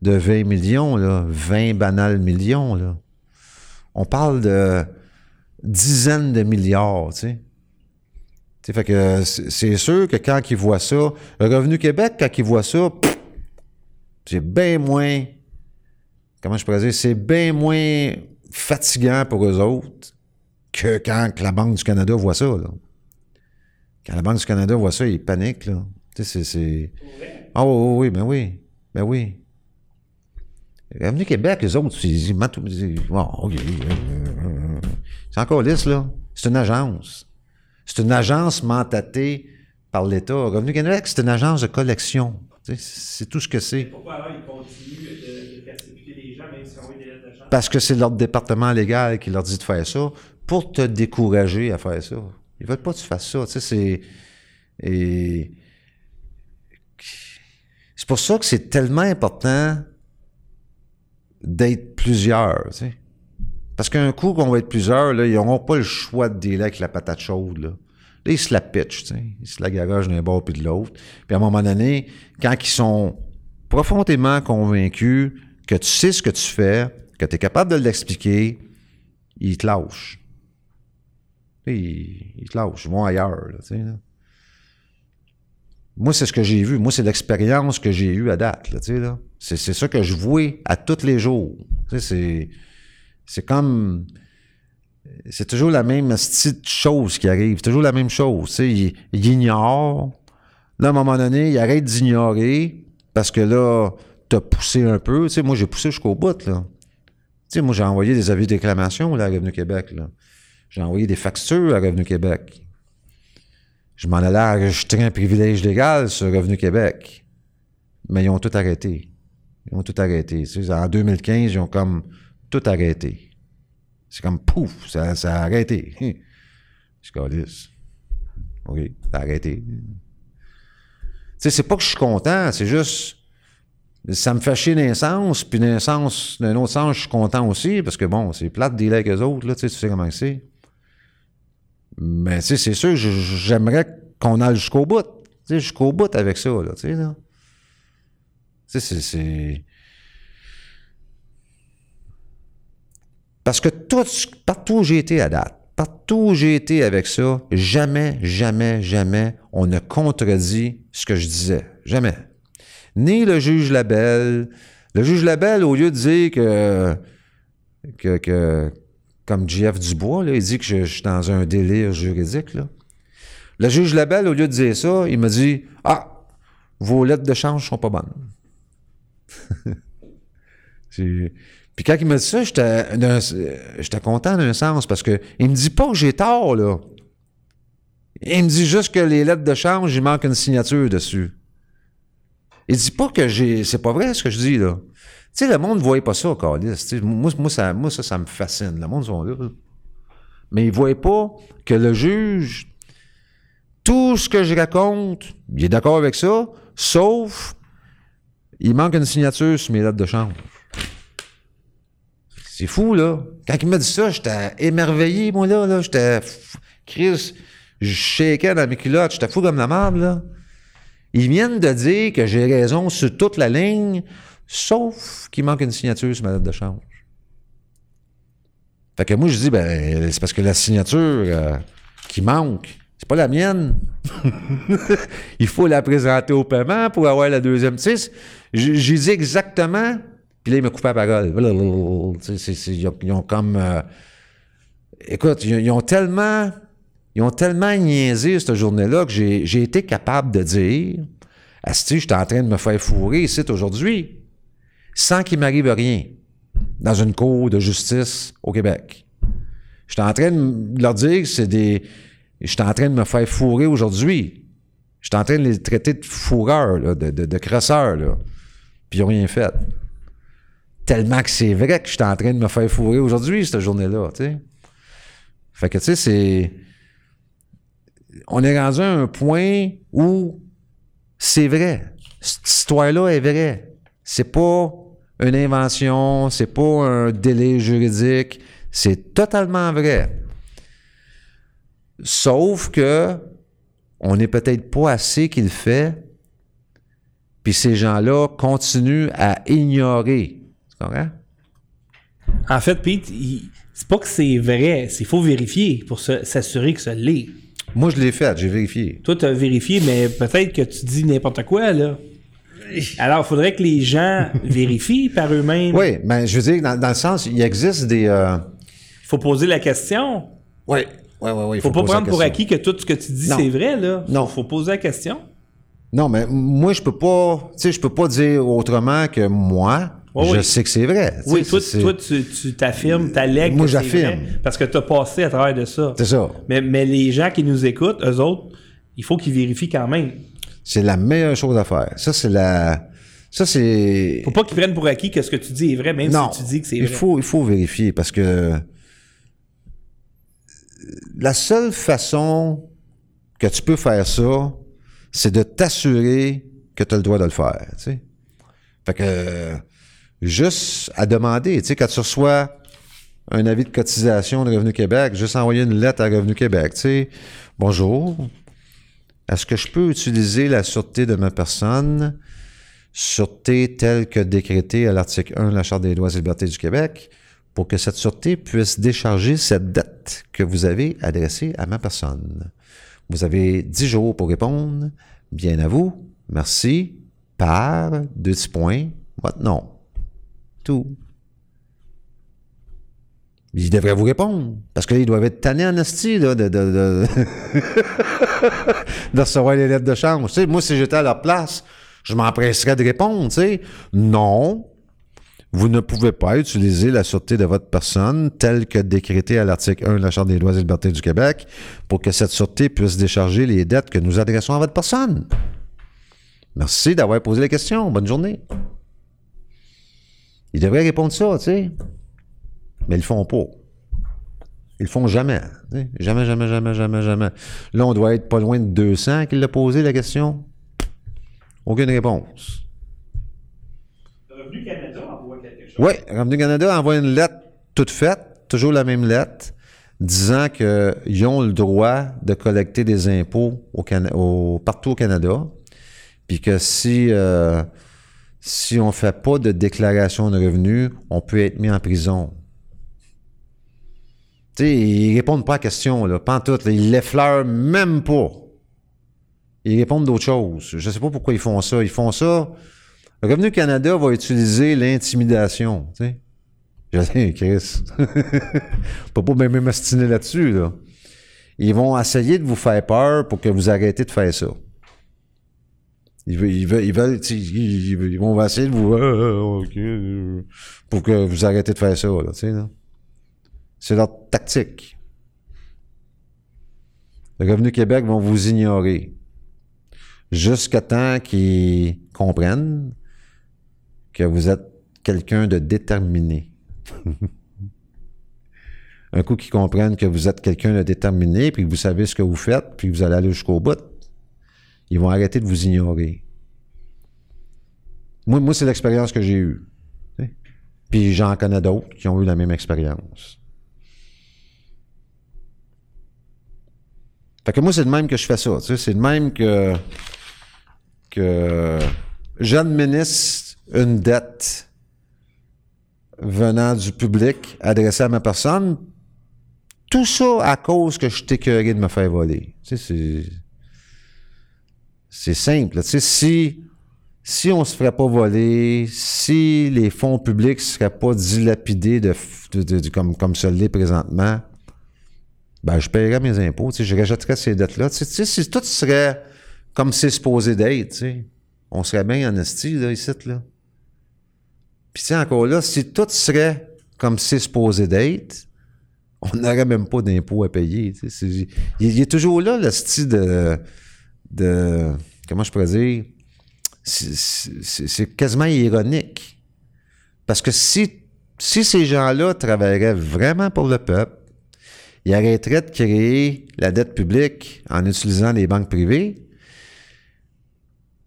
de 20 millions, là, 20 banals millions. On parle de dizaines de milliards, tu sais. Tu sais, fait que c'est sûr que quand ils voient ça, le Revenu Québec, quand ils voient ça, c'est bien moins, comment je pourrais dire, c'est bien moins fatigant pour eux autres que quand la Banque du Canada voit ça, là. Quand la Banque du Canada voit ça, ils paniquent, là. Tu sais, c'est- c'est... Ah oui, oui, oui, ben oui. Ben oui. Revenu Québec, les autres, ils ils ils-. C'est encore lisse, là. C'est une agence. C'est une agence mandatée par l'État. Revenu Québec, c'est une agence de collection. C'est tout ce que c'est. Pourquoi alors ils continuent de, de persécuter les gens, même si on a des lettres de chance? Parce que c'est leur département légal qui leur dit de faire ça pour te décourager à faire ça. Ils veulent pas que tu fasses ça. Tu sais, c'est. Et. C'est pour ça que c'est tellement important d'être plusieurs, tu sais. Parce qu'un coup qu'on va être plusieurs, ils n'auront pas le choix de dealer avec la patate chaude, là. Ils se la pitchent. Ils se la garagent d'un bord puis de l'autre. Puis à un moment donné, quand ils sont profondément convaincus que tu sais ce que tu fais, que tu es capable de l'expliquer, ils te lâchent. Ils, te lâchent, ils vont ailleurs. Moi, c'est ce que j'ai vu. Moi, c'est l'expérience que j'ai eue à date. C'est, ça que je vois à tous les jours. C'est, c'est comme... C'est toujours la même petite chose qui arrive. C'est toujours la même chose. Il, il ignore. Là, à un moment donné, il arrête d'ignorer parce que là, t'as poussé un peu. Moi, j'ai poussé jusqu'au bout, là. Moi, j'ai envoyé des avis de réclamation là, à Revenu Québec. J'ai envoyé des factures à Revenu Québec. Je m'en allais enregistrer un privilège légal sur Revenu Québec. Mais ils ont tout arrêté. Ils ont tout arrêté. En 2015, ils ont comme tout arrêté. C'est comme pouf, ça, a arrêté. Je calisse. OK, ça a arrêté. Tu sais, c'est pas que je suis content, c'est juste. Ça me fait chier d'un sens, puis d'un sens, d'un autre sens, je suis content aussi, parce que bon, c'est plate de avec eux autres, là, tu sais, comment c'est. Mais tu sais, c'est sûr, j'aimerais qu'on aille jusqu'au bout. Tu sais, jusqu'au bout avec ça, là, tu sais, là. Tu sais, c'est- Parce que tout, partout où j'ai été à date, partout où j'ai été avec ça, jamais, jamais, jamais, on ne contredit ce que je disais. Jamais. Ni le juge Labelle. Le juge Labelle, au lieu de dire que, que, comme JF Dubois, il dit que je, suis dans un délire juridique. Le juge Labelle, au lieu de dire ça, il me dit Ah, vos lettres de change sont pas bonnes. (laughs) Puis quand il m'a dit ça, j'étais content d'un sens parce que il me dit pas que j'ai tort, là. Il me dit juste que les lettres de change, il manque une signature dessus. Il dit pas que j'ai. C'est pas vrai ce que je dis, là. Tu sais, le monde ne voyait pas ça, Carlis. Moi, moi, ça, ça, me fascine. Le monde sont là. Mais ils ne voyaient pas que le juge, tout ce que je raconte, il est d'accord avec ça, sauf il manque une signature sur mes lettres de change. C'est fou, là. Quand il m'a dit ça, j'étais émerveillé, moi, là. là. J'étais. Chris, je shakeais dans mes culottes. J'étais fou comme la merde, là. Ils viennent de dire que j'ai raison sur toute la ligne, sauf qu'il manque une signature sur ma lettre de change. Fait que moi, je dis, ben, c'est parce que la signature euh, qui manque, c'est pas la mienne. (laughs) Il faut la présenter au paiement pour avoir la deuxième. Tu sais, j'ai dit exactement, puis là, il m'a coupé la parole. Ils, ont, comme. euh, écoute, ils, ont tellement. Ils ont tellement niaisé cette journée-là que j'ai été capable de dire Asti, je suis en train de me faire fourrer ici aujourd'hui, sans qu'il m'arrive rien, dans une cour de justice au Québec. Je suis en train de leur dire que c'est des. Je suis en train de me faire fourrer aujourd'hui. Je suis en train de les traiter de fourreurs, de, de, de là. Puis ils n'ont rien fait. Tellement que c'est vrai que je suis en train de me faire fourrer aujourd'hui, cette journée-là, tu sais. Fait que, tu sais, c'est. On est rendu à un point où c'est vrai. Cette histoire-là est vraie. C'est pas une invention, c'est pas un délai juridique, c'est totalement vrai. Sauf que on n'est peut-être pas assez qui le fait, puis ces gens-là continuent à ignorer. Tu comprends? En fait, Pete, c'est pas que c'est vrai, c'est faut vérifier pour s'assurer que ça l'est. Moi, je l'ai fait, j'ai vérifié. Toi, tu as vérifié, mais peut-être que tu dis n'importe quoi, là. Alors, il faudrait que les gens (laughs) vérifient par eux-mêmes. Oui, mais je veux dire, dans, dans le sens, il existe des. euh, Il faut poser la question. Oui, oui, oui. oui. faut, pas prendre pour acquis que tout ce que tu dis, c'est vrai, là. Non. Faut poser la question. Non, mais moi, je peux pas. Tu sais, je peux pas dire autrement que moi, Oui, je oui. sais que c'est vrai. Tu Oui, toi, tu tu t'affirmes, t'allègues Moi, que c'est j'affirme. parce que tu as passé à travers de ça. C'est ça. Mais, mais les gens qui nous écoutent, eux autres, il faut qu'ils vérifient quand même. C'est la meilleure chose à faire. Ça, c'est la. Ça, c'est. Faut pas qu'ils prennent pour acquis que ce que tu dis est vrai, même Non, si tu dis que c'est il vrai. faut, il faut vérifier parce que la seule façon que tu peux faire ça, c'est de t'assurer que tu as le droit de le faire. Tu sais. Fait que euh, juste à demander, tu sais, quand tu reçois un avis de cotisation de Revenu Québec, juste envoyer une lettre à Revenu Québec, tu sais, bonjour, est-ce que je peux utiliser la sûreté de ma personne, sûreté telle que décrétée à l'article 1 de la Charte des droits et libertés du Québec, pour que cette sûreté puisse décharger cette dette que vous avez adressée à ma personne? Vous avez 10 jours pour répondre. Bien à vous. Merci. Par deux petits points. Votre nom. Tout. Ils devraient vous répondre. Parce qu'ils doivent être tannés en là, (laughs) de, recevoir les lettres de sais, moi, si j'étais à leur place, je m'empresserais de répondre. Non. Vous ne pouvez pas utiliser la sûreté de votre personne telle que décrétée à l'article 1 de la Charte des droits et libertés du Québec pour que cette sûreté puisse décharger les dettes que nous adressons à votre personne. Merci d'avoir posé la question. Bonne journée. Ils devraient répondre ça, tu sais. Mais ils le font pas. Ils le font jamais. tu sais. Jamais, jamais, jamais, jamais, jamais. Là, on doit être pas loin de 200 qu'il l'a posé la question. Aucune réponse. Revenu Canada envoie quelque chose. Oui, Revenu Canada envoie une lettre toute faite, toujours la même lettre, disant qu'ils ont le droit de collecter des impôts au Cana- au- partout au Canada, puis que si, euh, si on ne fait pas de déclaration de revenus, on peut être mis en prison. Tu sais, ils répondent pas à la question, là, pas tout, là, ils l'effleurent même pas. Ils répondent d'autres choses. Je sais pas pourquoi ils font ça. Ils font ça. Revenu Canada va utiliser l'intimidation, tu sais. Je (laughs) sais, Chris. (laughs) Peut pas même m'astiner là-dessus, là. Ils vont essayer de vous faire peur pour que vous arrêtez de faire ça. Veulent, ils veulent, tu sais, ils, vont essayer de vous, ah, ok, euh, pour que vous arrêtez de faire ça, là, tu sais. C'est leur tactique. Le Revenu Québec vont vous ignorer. Jusqu'à temps qu'ils comprennent que vous êtes quelqu'un de déterminé. (laughs) Un coup qu'ils comprennent que vous êtes quelqu'un de déterminé, puis que vous savez ce que vous faites, puis que vous allez aller jusqu'au bout, ils vont arrêter de vous ignorer. Moi, moi c'est l'expérience que j'ai eue. Puis j'en connais d'autres qui ont eu la même expérience. Fait que moi, c'est de même que je fais ça. C'est de même que que j'administre une dette venant du public adressée à ma personne, tout ça à cause que je t'écœuré de me faire voler. C'est... C'est simple. Tu sais, si, si on se ferait pas voler, si les fonds publics seraient pas dilapidés de, comme, comme l'est présentement, ben, je paierais mes impôts, tu sais, je rachèterais ces dettes-là. Tu sais, si tout serait comme c'est supposé d'être, tu sais, on serait bien en esti, là, ici, là. Puis, tu encore là, si tout serait comme c'est supposé d'être, on n'aurait même pas d'impôts à payer. tu sais. Il, il est toujours là, le style de, de. Comment je pourrais dire? C'est- quasiment ironique. Parce que si, si ces gens-là travailleraient vraiment pour le peuple, ils arrêteraient de créer la dette publique en utilisant les banques privées,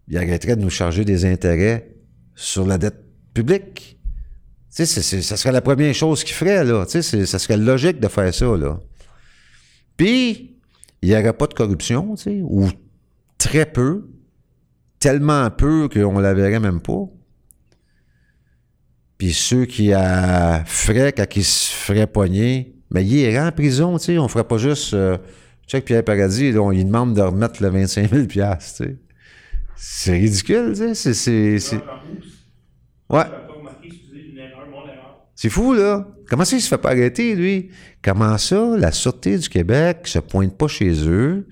ils arrêteraient de nous charger des intérêts sur la dette publique. Tu ça serait la première chose qu'ils feraient, là. Ça serait logique de faire ça, là. Puis, il n'y aurait pas de corruption, ou très peu, tellement peu qu'on la verrait même pas. Puis ceux qui a feraient quand ils se feraient pogner, mais ils iraient en prison, tu sais. On ferait pas juste... Euh, check Pierre Paradis, là, on lui demande de remettre le 25 000 piastres, tu sais. C'est ridicule, tu sais. C'est... Ouais. C'est fou, là. Comment ça, il se fait pas arrêter, lui? Comment ça, la Sûreté du Québec se pointe pas chez eux,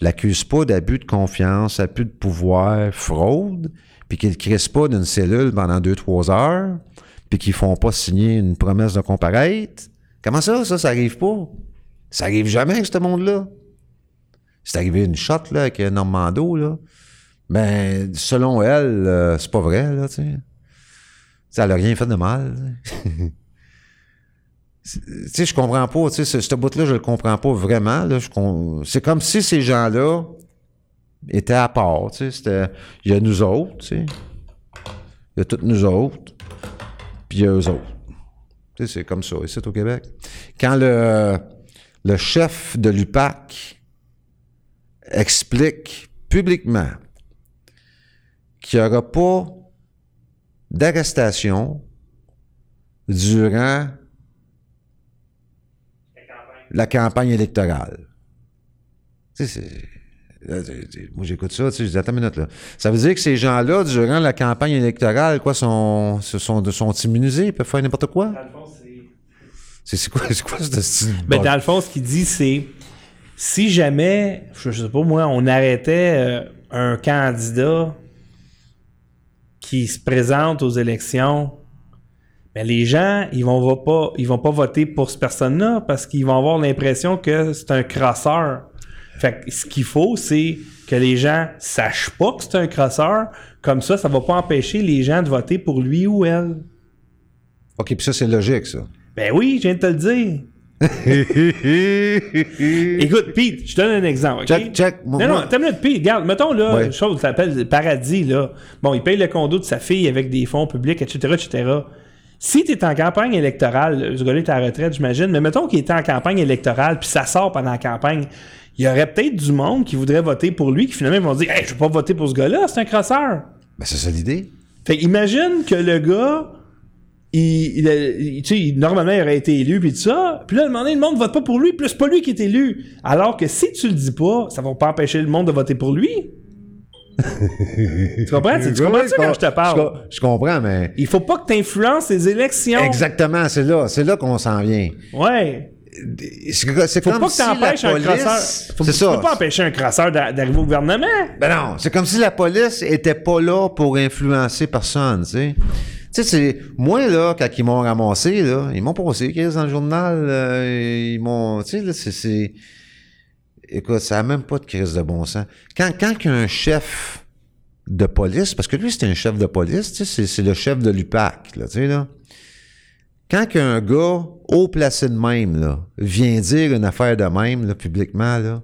l'accuse pas d'abus de confiance, abus de pouvoir, fraude, puis qu'ils ne crissent pas d'une cellule pendant deux, trois heures, puis qu'ils font pas signer une promesse de comparaître? Comment ça, ça, ça arrive pas? Ça arrive jamais ce monde-là. C'est arrivé une shot, là, avec Normando, là. Ben, selon elle, euh, c'est pas vrai, là, tu sais. Ça n'a rien fait de mal. (laughs) tu sais. Je comprends pas. Ce, bout-là, je le comprends pas vraiment. C'est comme si ces gens-là étaient à part. Tu sais, il y a nous autres, tu sais. Il y a toutes nous autres. Puis il y a eux autres. Tu c'est comme ça, ici au Québec. Quand le, le chef de l'UPAC explique publiquement qu'il n'y aura pas d'arrestation durant la campagne électorale. Tu sais, moi, j'écoute ça, tu sais, je dis, attends une minute, là. Ça veut dire que ces gens-là, durant la campagne électorale, quoi, sont, se sont, sont immunisés, ils peuvent faire n'importe quoi? Dans le fond, c'est. Quoi, (laughs) c'est quoi ce style? Ben, dans le fond, ce qu'il dit, c'est si jamais, je, je sais pas moi, on arrêtait euh, un candidat qui se présente aux élections, ben les gens, ils vont va pas, ils vont pas voter pour cette personne-là parce qu'ils vont avoir l'impression que c'est un crosseur. Fait que ce qu'il faut, c'est que les gens sachent pas que c'est un crosseur. Comme ça, ça va pas empêcher les gens de voter pour lui ou elle. OK, puis ça, c'est logique, ça. Ben oui, je viens de te le dire. (laughs) Écoute, Pete, je te donne un exemple. Check, check. Non, non, t'as minute, Pete. Regarde, mettons là, Ouais. une chose qui s'appelle Paradis, là. Bon, il paye le condo de sa fille avec des fonds publics, etc., etc. Si tu es en campagne électorale, ce gars-là est à la retraite, j'imagine, mais mettons qu'il était en campagne électorale, puis ça sort pendant la campagne, il y aurait peut-être du monde qui voudrait voter pour lui, qui finalement vont dire Hey, je vais pas voter pour ce gars-là, c'est un crosseur. Ben, c'est ça l'idée. Fait imagine que le gars, il, il- il- tu sais, il- normalement, il aurait été élu, puis tout ça. Puis là, à un moment donné, le monde vote pas pour lui, puis c'est pas lui qui est élu. Alors que si tu le dis pas, ça va pas empêcher le monde de voter pour lui. Tu (laughs) comprends? Tu, tu comprends ça quand je te parle? Je, co- je comprends, mais. Il faut pas que tu influences les élections. Exactement, c'est là. C'est là qu'on s'en vient. Ouais. C'est Faut comme pas que si t'empêches la un police... crosseur. Faut, C'est tu ça. peux pas empêcher un crosseur d'a- d'arriver au gouvernement. Ben non, c'est comme si la police était pas là pour influencer personne, tu sais. Tu sais, c'est... Moi, là, quand ils m'ont ramassé, là, ils m'ont passé, Chris, dans le journal, euh, ils m'ont... Tu sais, là, c'est... c'est- Écoute, ça n'a même pas de crise de bon sens. Quand, quand un chef de police, parce que lui, c'était un chef de police, c'est, c'est le chef de l'UPAC, tu sais, là. Quand qu'un gars haut placé de même, là, vient dire une affaire de même, là, publiquement, là,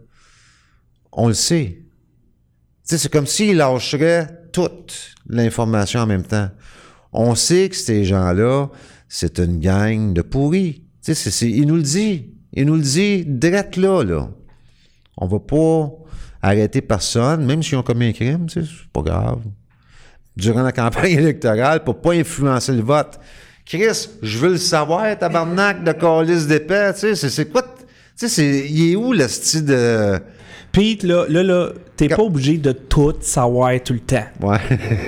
on le sait. Tu sais, c'est comme s'il lâcherait toute l'information en même temps. On sait que ces gens-là, c'est une gang de pourris. Tu sais, c'est- c'est- il nous le dit. Il nous le dit direct là, là. On va pas arrêter personne, même s'ils ont commis un crime, c'est pas grave. Durant la campagne (laughs) électorale, pour pas influencer le vote. Chris, je veux le savoir, tabarnak de calice d'épais, tu sais, c'est- quoi... Tu sais, c'est- il est où le style de... Pete, là, là, là t'es pas obligé de tout savoir tout le temps. Ouais.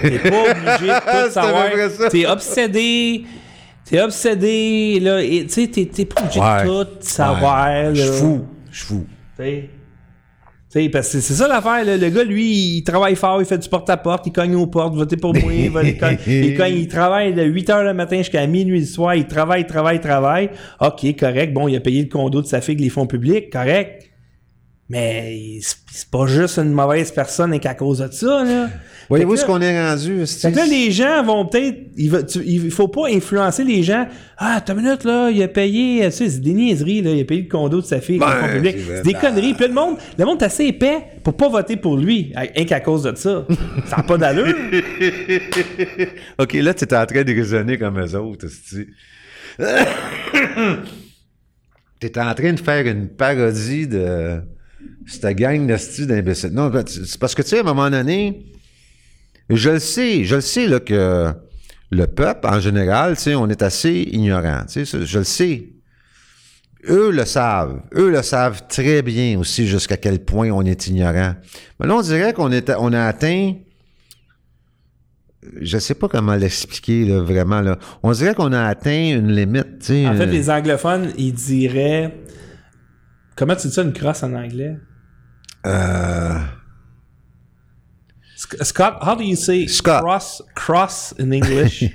T'es pas obligé de (laughs) tout C'est savoir. T'es obsédé. T'es obsédé, là. Tu sais, t'es pas obligé Ouais. de tout savoir, Je là. suis fou. Je suis T'sais, parce que c'est ça l'affaire, là. le gars, lui, il travaille fort, il fait du porte-à-porte, il cogne aux portes, votez pour moi, il, va- il cogne, il, travaille de 8h le matin jusqu'à minuit le soir, il travaille, travaille, travaille. Ok, correct, bon, il a payé le condo de sa fille les fonds publics, correct. Mais c'est pas juste une mauvaise personne et qu'à cause de ça, là. Voyez-vous ce qu'on est rendu? fait que là, les gens vont peut-être. Il, il faut pas influencer les gens. Ah, t'as une minute, là, il a payé. Tu sais, c'est des niaiseries, là. Il a payé le condo de sa fille. Ben, c'est des conneries. Puis le monde, le monde est assez épais pour pas voter pour lui. Rien qu'à cause de ça. ça n'a pas d'allure. (laughs) OK, là, tu es en train de raisonner comme eux autres, tu (coughs) es en train de faire une parodie de cette gang style d'imbéciles. Non, c'est parce que, tu sais, à un moment donné, je le sais, je le sais, là, que le peuple, en général, tu sais, on est assez ignorant, tu sais, je le sais. Eux le savent. Eux le savent très bien aussi jusqu'à quel point on est ignorant. Mais là, on dirait qu'on est, on a atteint je sais pas comment l'expliquer vraiment là. On dirait qu'on a atteint une limite. En fait, les anglophones, ils diraient. Comment tu dis ça, une crosse en anglais? euh, Sc- Scott, how do you say Scott. cross, cross in English? (laughs)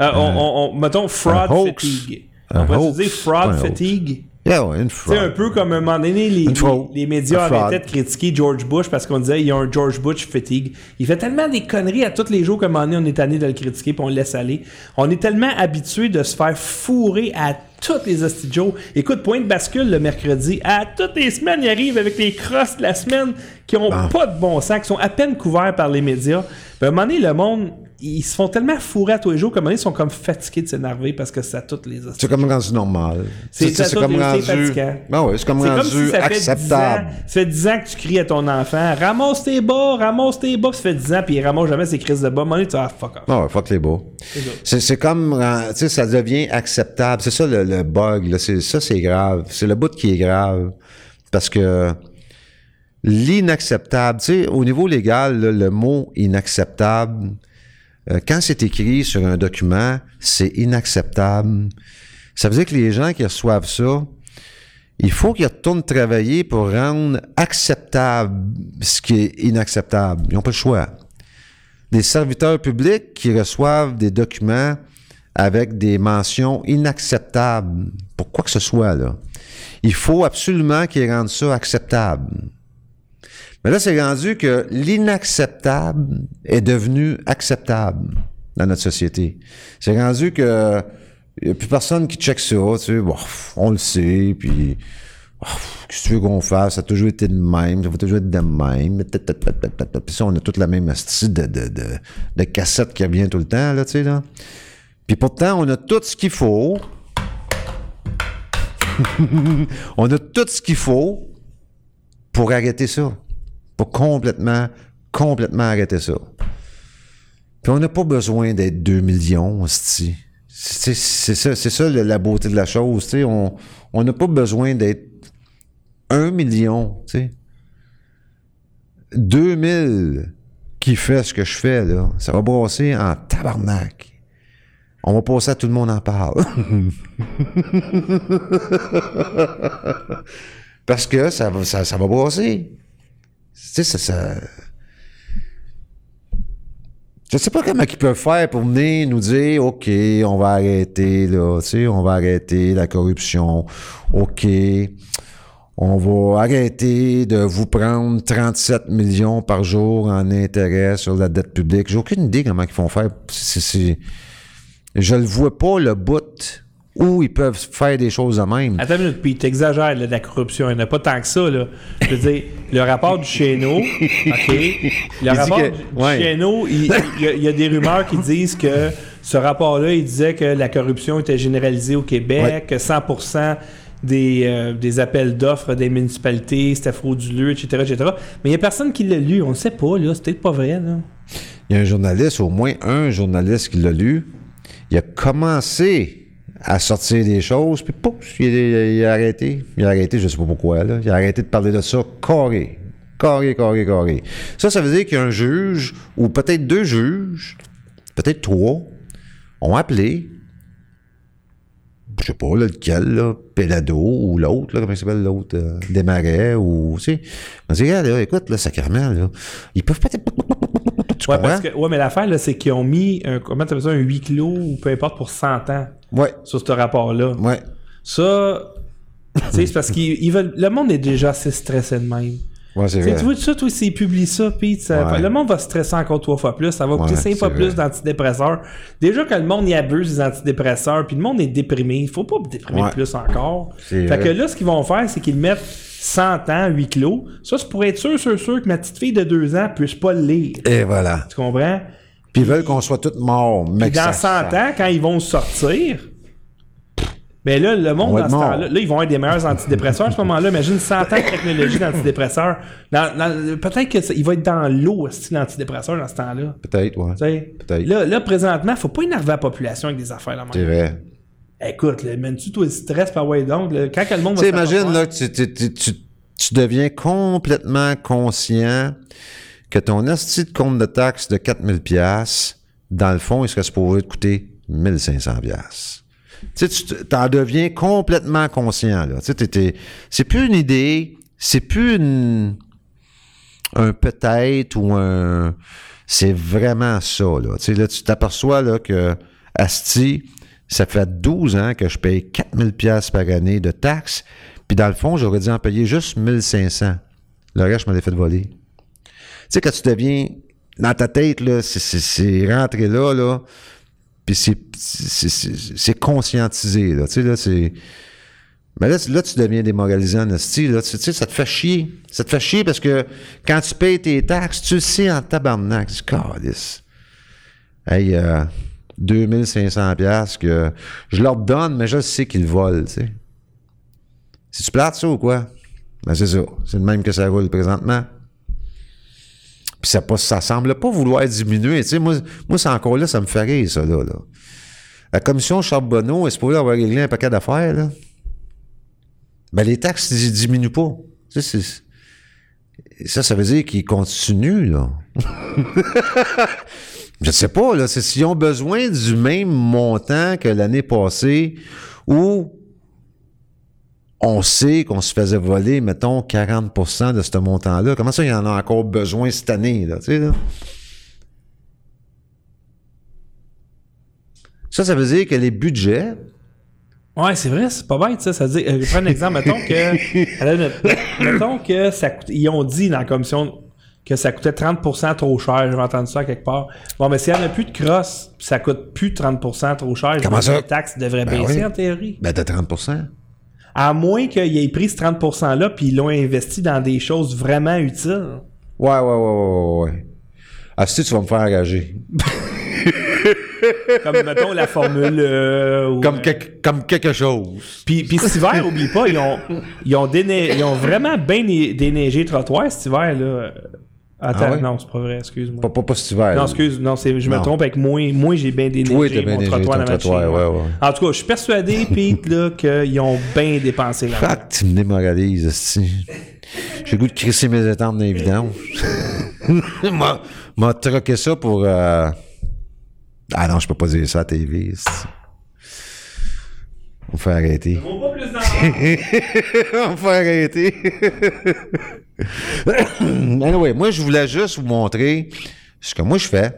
Euh, on, on- on- mettons fraud fatigue. On hoax. dire fraud fatigue? Yeah, ouais, une Tu sais, un peu comme à un moment donné, les, les, les médias arrêtaient de critiquer George Bush parce qu'on disait il y a un George Bush fatigue. Il fait tellement des conneries à tous les jours qu'à un moment donné, on est tanné de le critiquer puis on le laisse aller. On est tellement habitué de se faire fourrer à toutes les Joe. Écoute, point de bascule le mercredi. À toutes les semaines, il arrive avec les crosses de la semaine qui ont pas de bon sens, qui sont à peine couverts par les médias. Puis à un moment donné, le monde, ils se font tellement fourrer à tous les jours donné, ils sont comme fatigués de s'énerver parce que c'est à toutes les. C'est comme rendu normal. C'est ça, comme rendu. ouais, c'est comme C'est comme rendu si ça fait 10 ans, acceptable. ça fait 10 ans que tu cries à ton enfant ramasse tes bas, ramasse tes bas, ça fait 10 ans, puis il ramasse jamais ses crises de bas. Donné, tu dis, ah, fuck off. Ah ouais, fuck les ça. C'est comme, tu sais, ça devient acceptable. C'est ça le, le bug, là. C'est- Ça, c'est grave. C'est le bout qui est grave. Parce que l'inacceptable, tu sais, au niveau légal, là, le mot inacceptable, quand c'est écrit sur un document, c'est inacceptable. Ça veut dire que les gens qui reçoivent ça, il faut qu'ils retournent travailler pour rendre acceptable ce qui est inacceptable. Ils n'ont pas le choix des serviteurs publics qui reçoivent des documents avec des mentions inacceptables pour quoi que ce soit là. Il faut absolument qu'ils rendent ça acceptable. Mais là, c'est rendu que l'inacceptable est devenu acceptable dans notre société. C'est rendu que il n'y a plus personne qui check ça, tu sais, on le sait, puis oh, qu'est-ce que tu veux qu'on fasse? Ça a toujours été de même, ça va toujours être de même. Puis ça, on a toute la même style de, de, de, cassette qui revient tout le temps, là, tu sais. Puis pourtant, on a tout ce qu'il faut. (laughs) on a tout ce qu'il faut pour arrêter ça. Complètement, complètement arrêter ça. Puis on n'a pas besoin d'être 2 millions. C'est ça, c'est ça la beauté de la chose. tu sais. On on n'a pas besoin d'être 1 million. tu sais. 2000 qui fait ce que je fais, là, ça va brasser en tabarnak. On va passer à tout le monde en parle. (laughs) Parce que ça va, ça, ça va brasser. Sais, ça. Je sais pas comment ils peuvent faire pour venir nous dire, OK, on va arrêter, là, tu sais, on va arrêter la corruption. OK, on va arrêter de vous prendre 37 millions par jour en intérêt sur la dette publique. J'ai aucune idée comment ils font faire. Je le vois pas, le bout où ils peuvent faire des choses de même. Attends une minute, puis t'exagères de la corruption. Il n'y en a pas tant que ça, là. Je veux dire, le rapport du Chéneau, (laughs) OK? Le dit rapport que- du ouais. Chéneau, il, il y a, il des rumeurs qui disent que ce rapport-là, il disait que la corruption était généralisée au Québec, Ouais. que 100% des, euh, des appels d'offres des municipalités, c'était frauduleux, etc., etc. Mais il n'y a personne qui l'a lu. On ne sait pas, là. C'est peut-être pas vrai, là. Il y a un journaliste, au moins un journaliste qui l'a lu. Il a commencé à sortir des choses, puis pouf, il, il- il a arrêté. Il a arrêté, je sais pas pourquoi, là. Il a arrêté de parler de ça carré. Carré, carré, carré. Ça, ça veut dire qu'il y a un juge, ou peut-être deux juges, peut-être trois, ont appelé, je sais pas là, lequel, là, Pelado ou l'autre, là, comment il s'appelle l'autre, euh, Desmarais, ou, tu sais. On dit, regarde, là, écoute, là, sacrément, là, ils peuvent peut-être... Tu Ouais, comprends? parce que, ouais mais l'affaire, là, c'est qu'ils ont mis, un, comment tu ça, un huis clos ou peu importe pour 100 ans Ouais, sur ce rapport-là. ouais. Ça, tu sais, c'est parce qu'ils ils veulent. Le monde est déjà assez stressé de même. Ouais, c'est vrai. tu vois, tout ça, toi, s'ils publient ça, Ouais. le monde va stresser encore trois fois plus. Ça va coûter Ouais, cinq fois vrai. plus d'antidépresseurs. Déjà que le monde y abuse des antidépresseurs, puis le monde est déprimé. Il faut pas déprimer plus encore. Fait vrai. que là, ce qu'ils vont faire, c'est qu'ils mettent 100 ans, huis clos. Ça, c'est pour être sûr, sûr, sûr que ma petite fille de deux ans puisse pas le lire. Et voilà. Tu comprends? Puis ils veulent qu'on soit tous morts, Puis dans ça 100 sent. ans, quand ils vont sortir, ben là, le On monde, dans ce temps-là, là, ils vont être des meilleurs antidépresseurs à ce moment-là. Imagine 100 ans de technologie d'antidépresseurs. Dans- dans- Peut-être qu'il va être dans l'eau, ce l'antidépresseur, dans ce temps-là. Peut-être, ouais. Tu sais? Peut-être. Là, là, présentement, faut pas énerver la population avec des affaires là C'est vrai. Écoute, là, mènes-tu toi le stress par ouais donc, là, quand le monde Tu va faire là, tu, tu, tu, tu deviens complètement conscient que ton esti de compte de taxe de 4000 pièces, dans le fond, il serait supposé te coûter 1500 pièces. Tu t'en deviens complètement conscient, là. C'est plus une idée, c'est plus une, un peut-être ou un, c'est vraiment ça, là. Là, tu t'aperçois, là, que, asti, ça fait 12 ans que je paye 4000 pièces par année de taxes, puis dans le fond, j'aurais dû en payer juste 1500. Le reste, je me l'ai fait voler. Tu sais, quand tu deviens dans ta tête, là, c'est- rentré là, là, puis c'est- conscientisé, là. Tu sais, là, c'est. Mais là, tu- là, tu deviens démoralisant, Nasty. Là, tu tu sais, ça te fait chier. Ça te fait chier parce que quand tu payes tes taxes, tu le sais en tabarnak. Tu dis, Calisse. Hey, euh, 2500 pièces que je leur donne, mais je sais qu'ils volent, tu sais. C'est-tu plate, ça, ou quoi? Ben, c'est ça. C'est le même que ça roule présentement. Puis ça, ça semble pas vouloir diminuer. Tu moi, moi c'est encore là, ça me fait rire, ça, là. La commission Charbonneau est supposée avoir réglé un paquet d'affaires, là? Ben, les taxes ne diminuent pas. Ça, ça veut dire qu'ils continuent, là. (laughs) Je sais pas, là. C'est s'ils ont besoin du même montant que l'année passée ou on sait qu'on se faisait voler, mettons, 40% de ce montant-là. Comment ça, il y en a encore besoin cette année, là, tu sais, là? Ça, ça veut dire que les budgets, Ouais, c'est vrai, c'est pas bête, ça. Ça veut dire, euh, je prends un exemple, mettons que, (laughs) mettons que ça coûte, ils ont dit dans la commission que ça coûtait 30% trop cher. J'avais entendu ça quelque part. Bon, mais s'il n'y en a plus de cross, puis ça coûte plus 30% trop cher, Comment ça? Les taxes devraient Ben baisser oui. en théorie. ben, de 30 À moins qu'ils aient pris ce 30%-là puis ils l'ont investi dans des choses vraiment utiles. Ouais, ouais, ouais, ouais, ouais. Ah, si tu vas me faire engager. (laughs) Comme, mettons, la formule... euh, ou- Comme, quelque- comme quelque chose. Puis, puis cet hiver, oublie pas, ils ont, ils ont, déne- ils ont vraiment bien déneigé le trottoir cet hiver. Là. Attends, Ah ouais? non, c'est pas vrai, excuse-moi. Pas, pas, pas cet hiver. Non, là. excuse, non, c'est, je me Non. trompe avec moi. Moi, j'ai bien déneigé Toi, bien mon déneigé trottoir ton dans ma trottoir, ouais, ouais. En tout cas, je suis persuadé, (laughs) Pete, là, qu'ils ont bien dépensé là. Ah, que tu me démoralises, esti. J'ai le goût de crisser mes étampes dans les vidanges. (laughs) m'a, m'a troqué ça pour... euh, Ah non, je peux pas dire ça à la TV. On fait arrêter. On va pas plus dans (laughs) On va arrêter. (coughs) anyway, moi, je voulais juste vous montrer ce que moi je fais,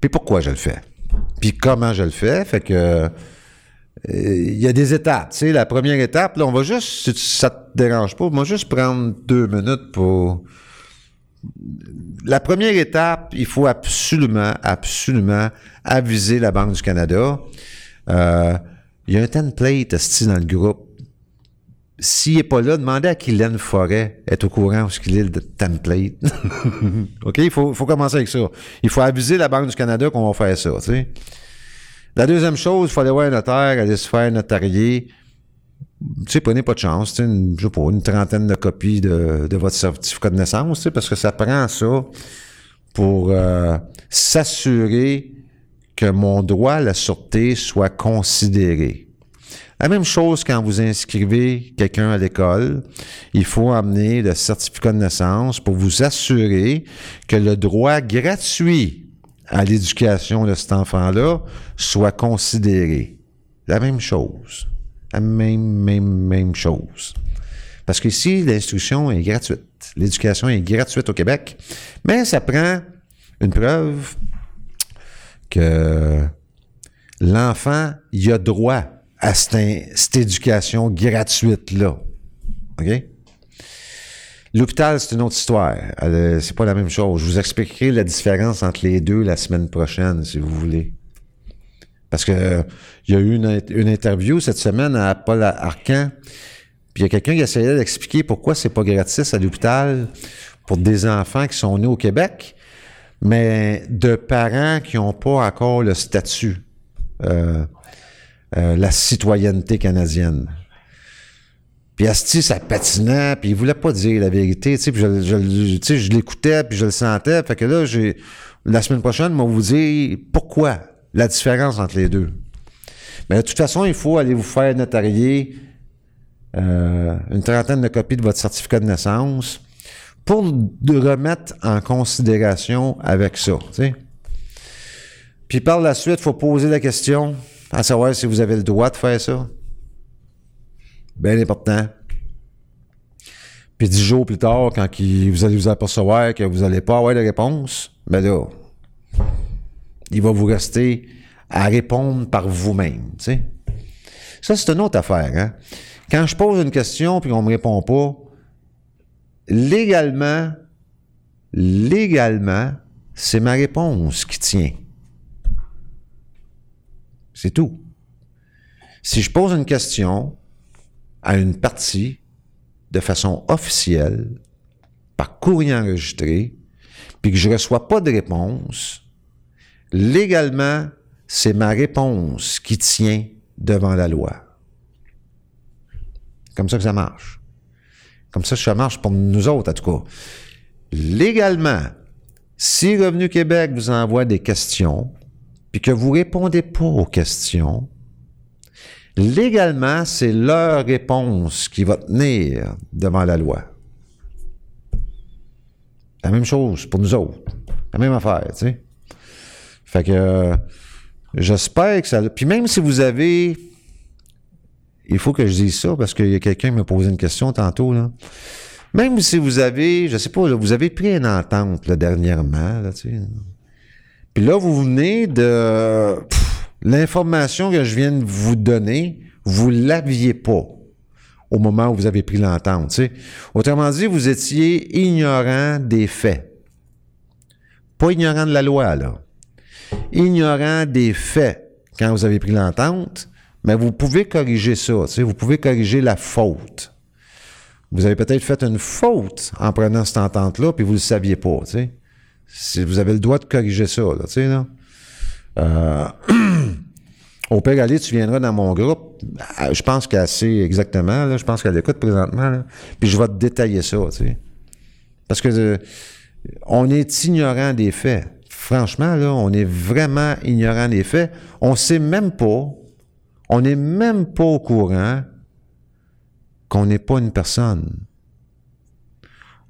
puis pourquoi je le fais, puis comment je le fais. Fait que euh, il y a des étapes. Tu sais, la première étape, là, on va juste, si ça te dérange pas, on va juste prendre deux minutes pour. La première étape, il faut absolument, absolument aviser la Banque du Canada. Euh, il y a un template dans le groupe. S'il n'est pas là, demandez à Kylian Forêt est au courant où ce qu'il est le template. (laughs) OK? Il faut, faut commencer avec ça. Il faut aviser la Banque du Canada qu'on va faire ça. tu sais. La deuxième chose, il faut aller voir un notaire, aller se faire notarier. tu sais, prenez pas de chance, tu sais, une, je sais pas, une trentaine de copies de, de votre certificat de naissance, tu sais, parce que ça prend ça pour euh, s'assurer que mon droit à la sûreté soit considéré. La même chose quand vous inscrivez quelqu'un à l'école, il faut amener le certificat de naissance pour vous assurer que le droit gratuit à l'éducation de cet enfant-là soit considéré. La même chose. La même, même, même chose. Parce qu'ici, l'instruction est gratuite. L'éducation est gratuite au Québec. Mais ça prend une preuve que l'enfant, il a droit à cette, éducation gratuite-là. OK? L'hôpital, c'est une autre histoire. Euh, C'est pas la même chose. Je vous expliquerai la différence entre les deux la semaine prochaine, si vous voulez. Parce que il y a eu une, une interview cette semaine à Paul Arcan, puis il y a quelqu'un qui essayait d'expliquer pourquoi c'est pas gratis à l'hôpital pour des enfants qui sont nés au Québec, mais de parents qui n'ont pas encore le statut, euh, euh, la citoyenneté canadienne. Puis Asti, ça patinait, puis il voulait pas dire la vérité, tu sais, puis je, l'écoutais, puis je le sentais, fait que là, la semaine prochaine, moi, vous dire pourquoi, la différence entre les deux. Mais de toute façon, il faut aller vous faire notarier euh, une trentaine de copies de votre certificat de naissance pour le remettre en considération avec ça. Puis par la suite, il faut poser la question à savoir si vous avez le droit de faire ça. Bien important. Puis dix jours plus tard, quand vous allez vous apercevoir que vous n'allez pas avoir de réponse, ben là, il va vous rester à répondre par vous-même. Ça, c'est une autre affaire. Hein? Quand je pose une question puis qu'on me répond pas, légalement, légalement, c'est ma réponse qui tient. C'est tout. Si je pose une question à une partie de façon officielle, par courrier enregistré, puis que je ne reçois pas de réponse, légalement, c'est ma réponse qui tient devant la loi. Comme ça que ça marche. Comme ça que ça marche pour nous autres, en tout cas. Légalement, si Revenu Québec vous envoie des questions, puis que vous répondez pas aux questions, légalement, c'est leur réponse qui va tenir devant la loi. La même chose pour nous autres. La même affaire, tu sais. Fait que euh, j'espère que ça. Puis même si vous avez. Il faut que je dise ça parce qu'il y a quelqu'un qui m'a posé une question tantôt. Là. Même si vous avez, je sais pas, vous avez pris une entente dernièrement, là, tu sais. Puis là, vous venez de. L'information que je viens de vous donner, vous l'aviez pas au moment où vous avez pris l'entente. Autrement dit, vous étiez ignorant des faits. Pas ignorant de la loi, là. Ignorant des faits quand vous avez pris l'entente, mais vous pouvez corriger ça. Vous pouvez corriger la faute. Vous avez peut-être fait une faute en prenant cette entente-là, puis vous ne le saviez pas. Vous avez le droit de corriger ça, là, tu sais, là. Euh, (clears throat) au pire, allez, tu viendras dans mon groupe. Ah, Je pense qu'elle sait exactement, là. Je pense qu'elle écoute présentement, là. Puis je vais te détailler ça, tu sais. Parce que euh, on est ignorant des faits. Franchement, là, on est vraiment ignorant des faits. On sait même pas, on n'est même pas au courant qu'on n'est pas une personne.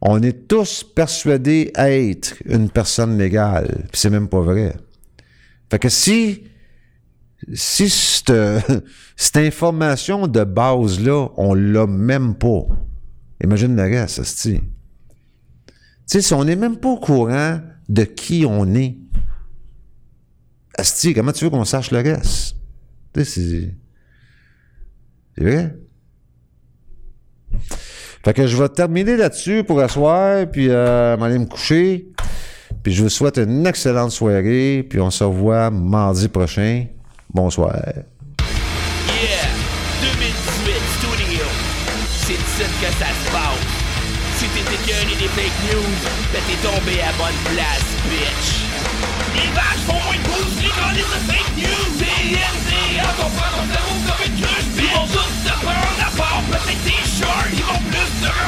On est tous persuadés être une personne légale, puis c'est même pas vrai. Fait que si si cette, (laughs) information de base-là, on l'a même pas, imagine le reste. Tu sais, si on n'est même pas au courant de qui on est, asti, comment tu veux qu'on sache le reste? Tu sais. C'est vrai? Fait que je vais terminer là-dessus pour asseoir, puis euh, m'aller me coucher. Puis je vous souhaite une excellente soirée, puis on se revoit mardi prochain. Bonsoir. Yeah! 2018 Studio! C'est ici que ça se passe! Si t'es écœuré des fake news, ben t'es tombé à bonne place, bitch! Les vaches font moins de bouche, les grandes de fake news! TNT, on comprend ton cerveau comme une cruche, bitch!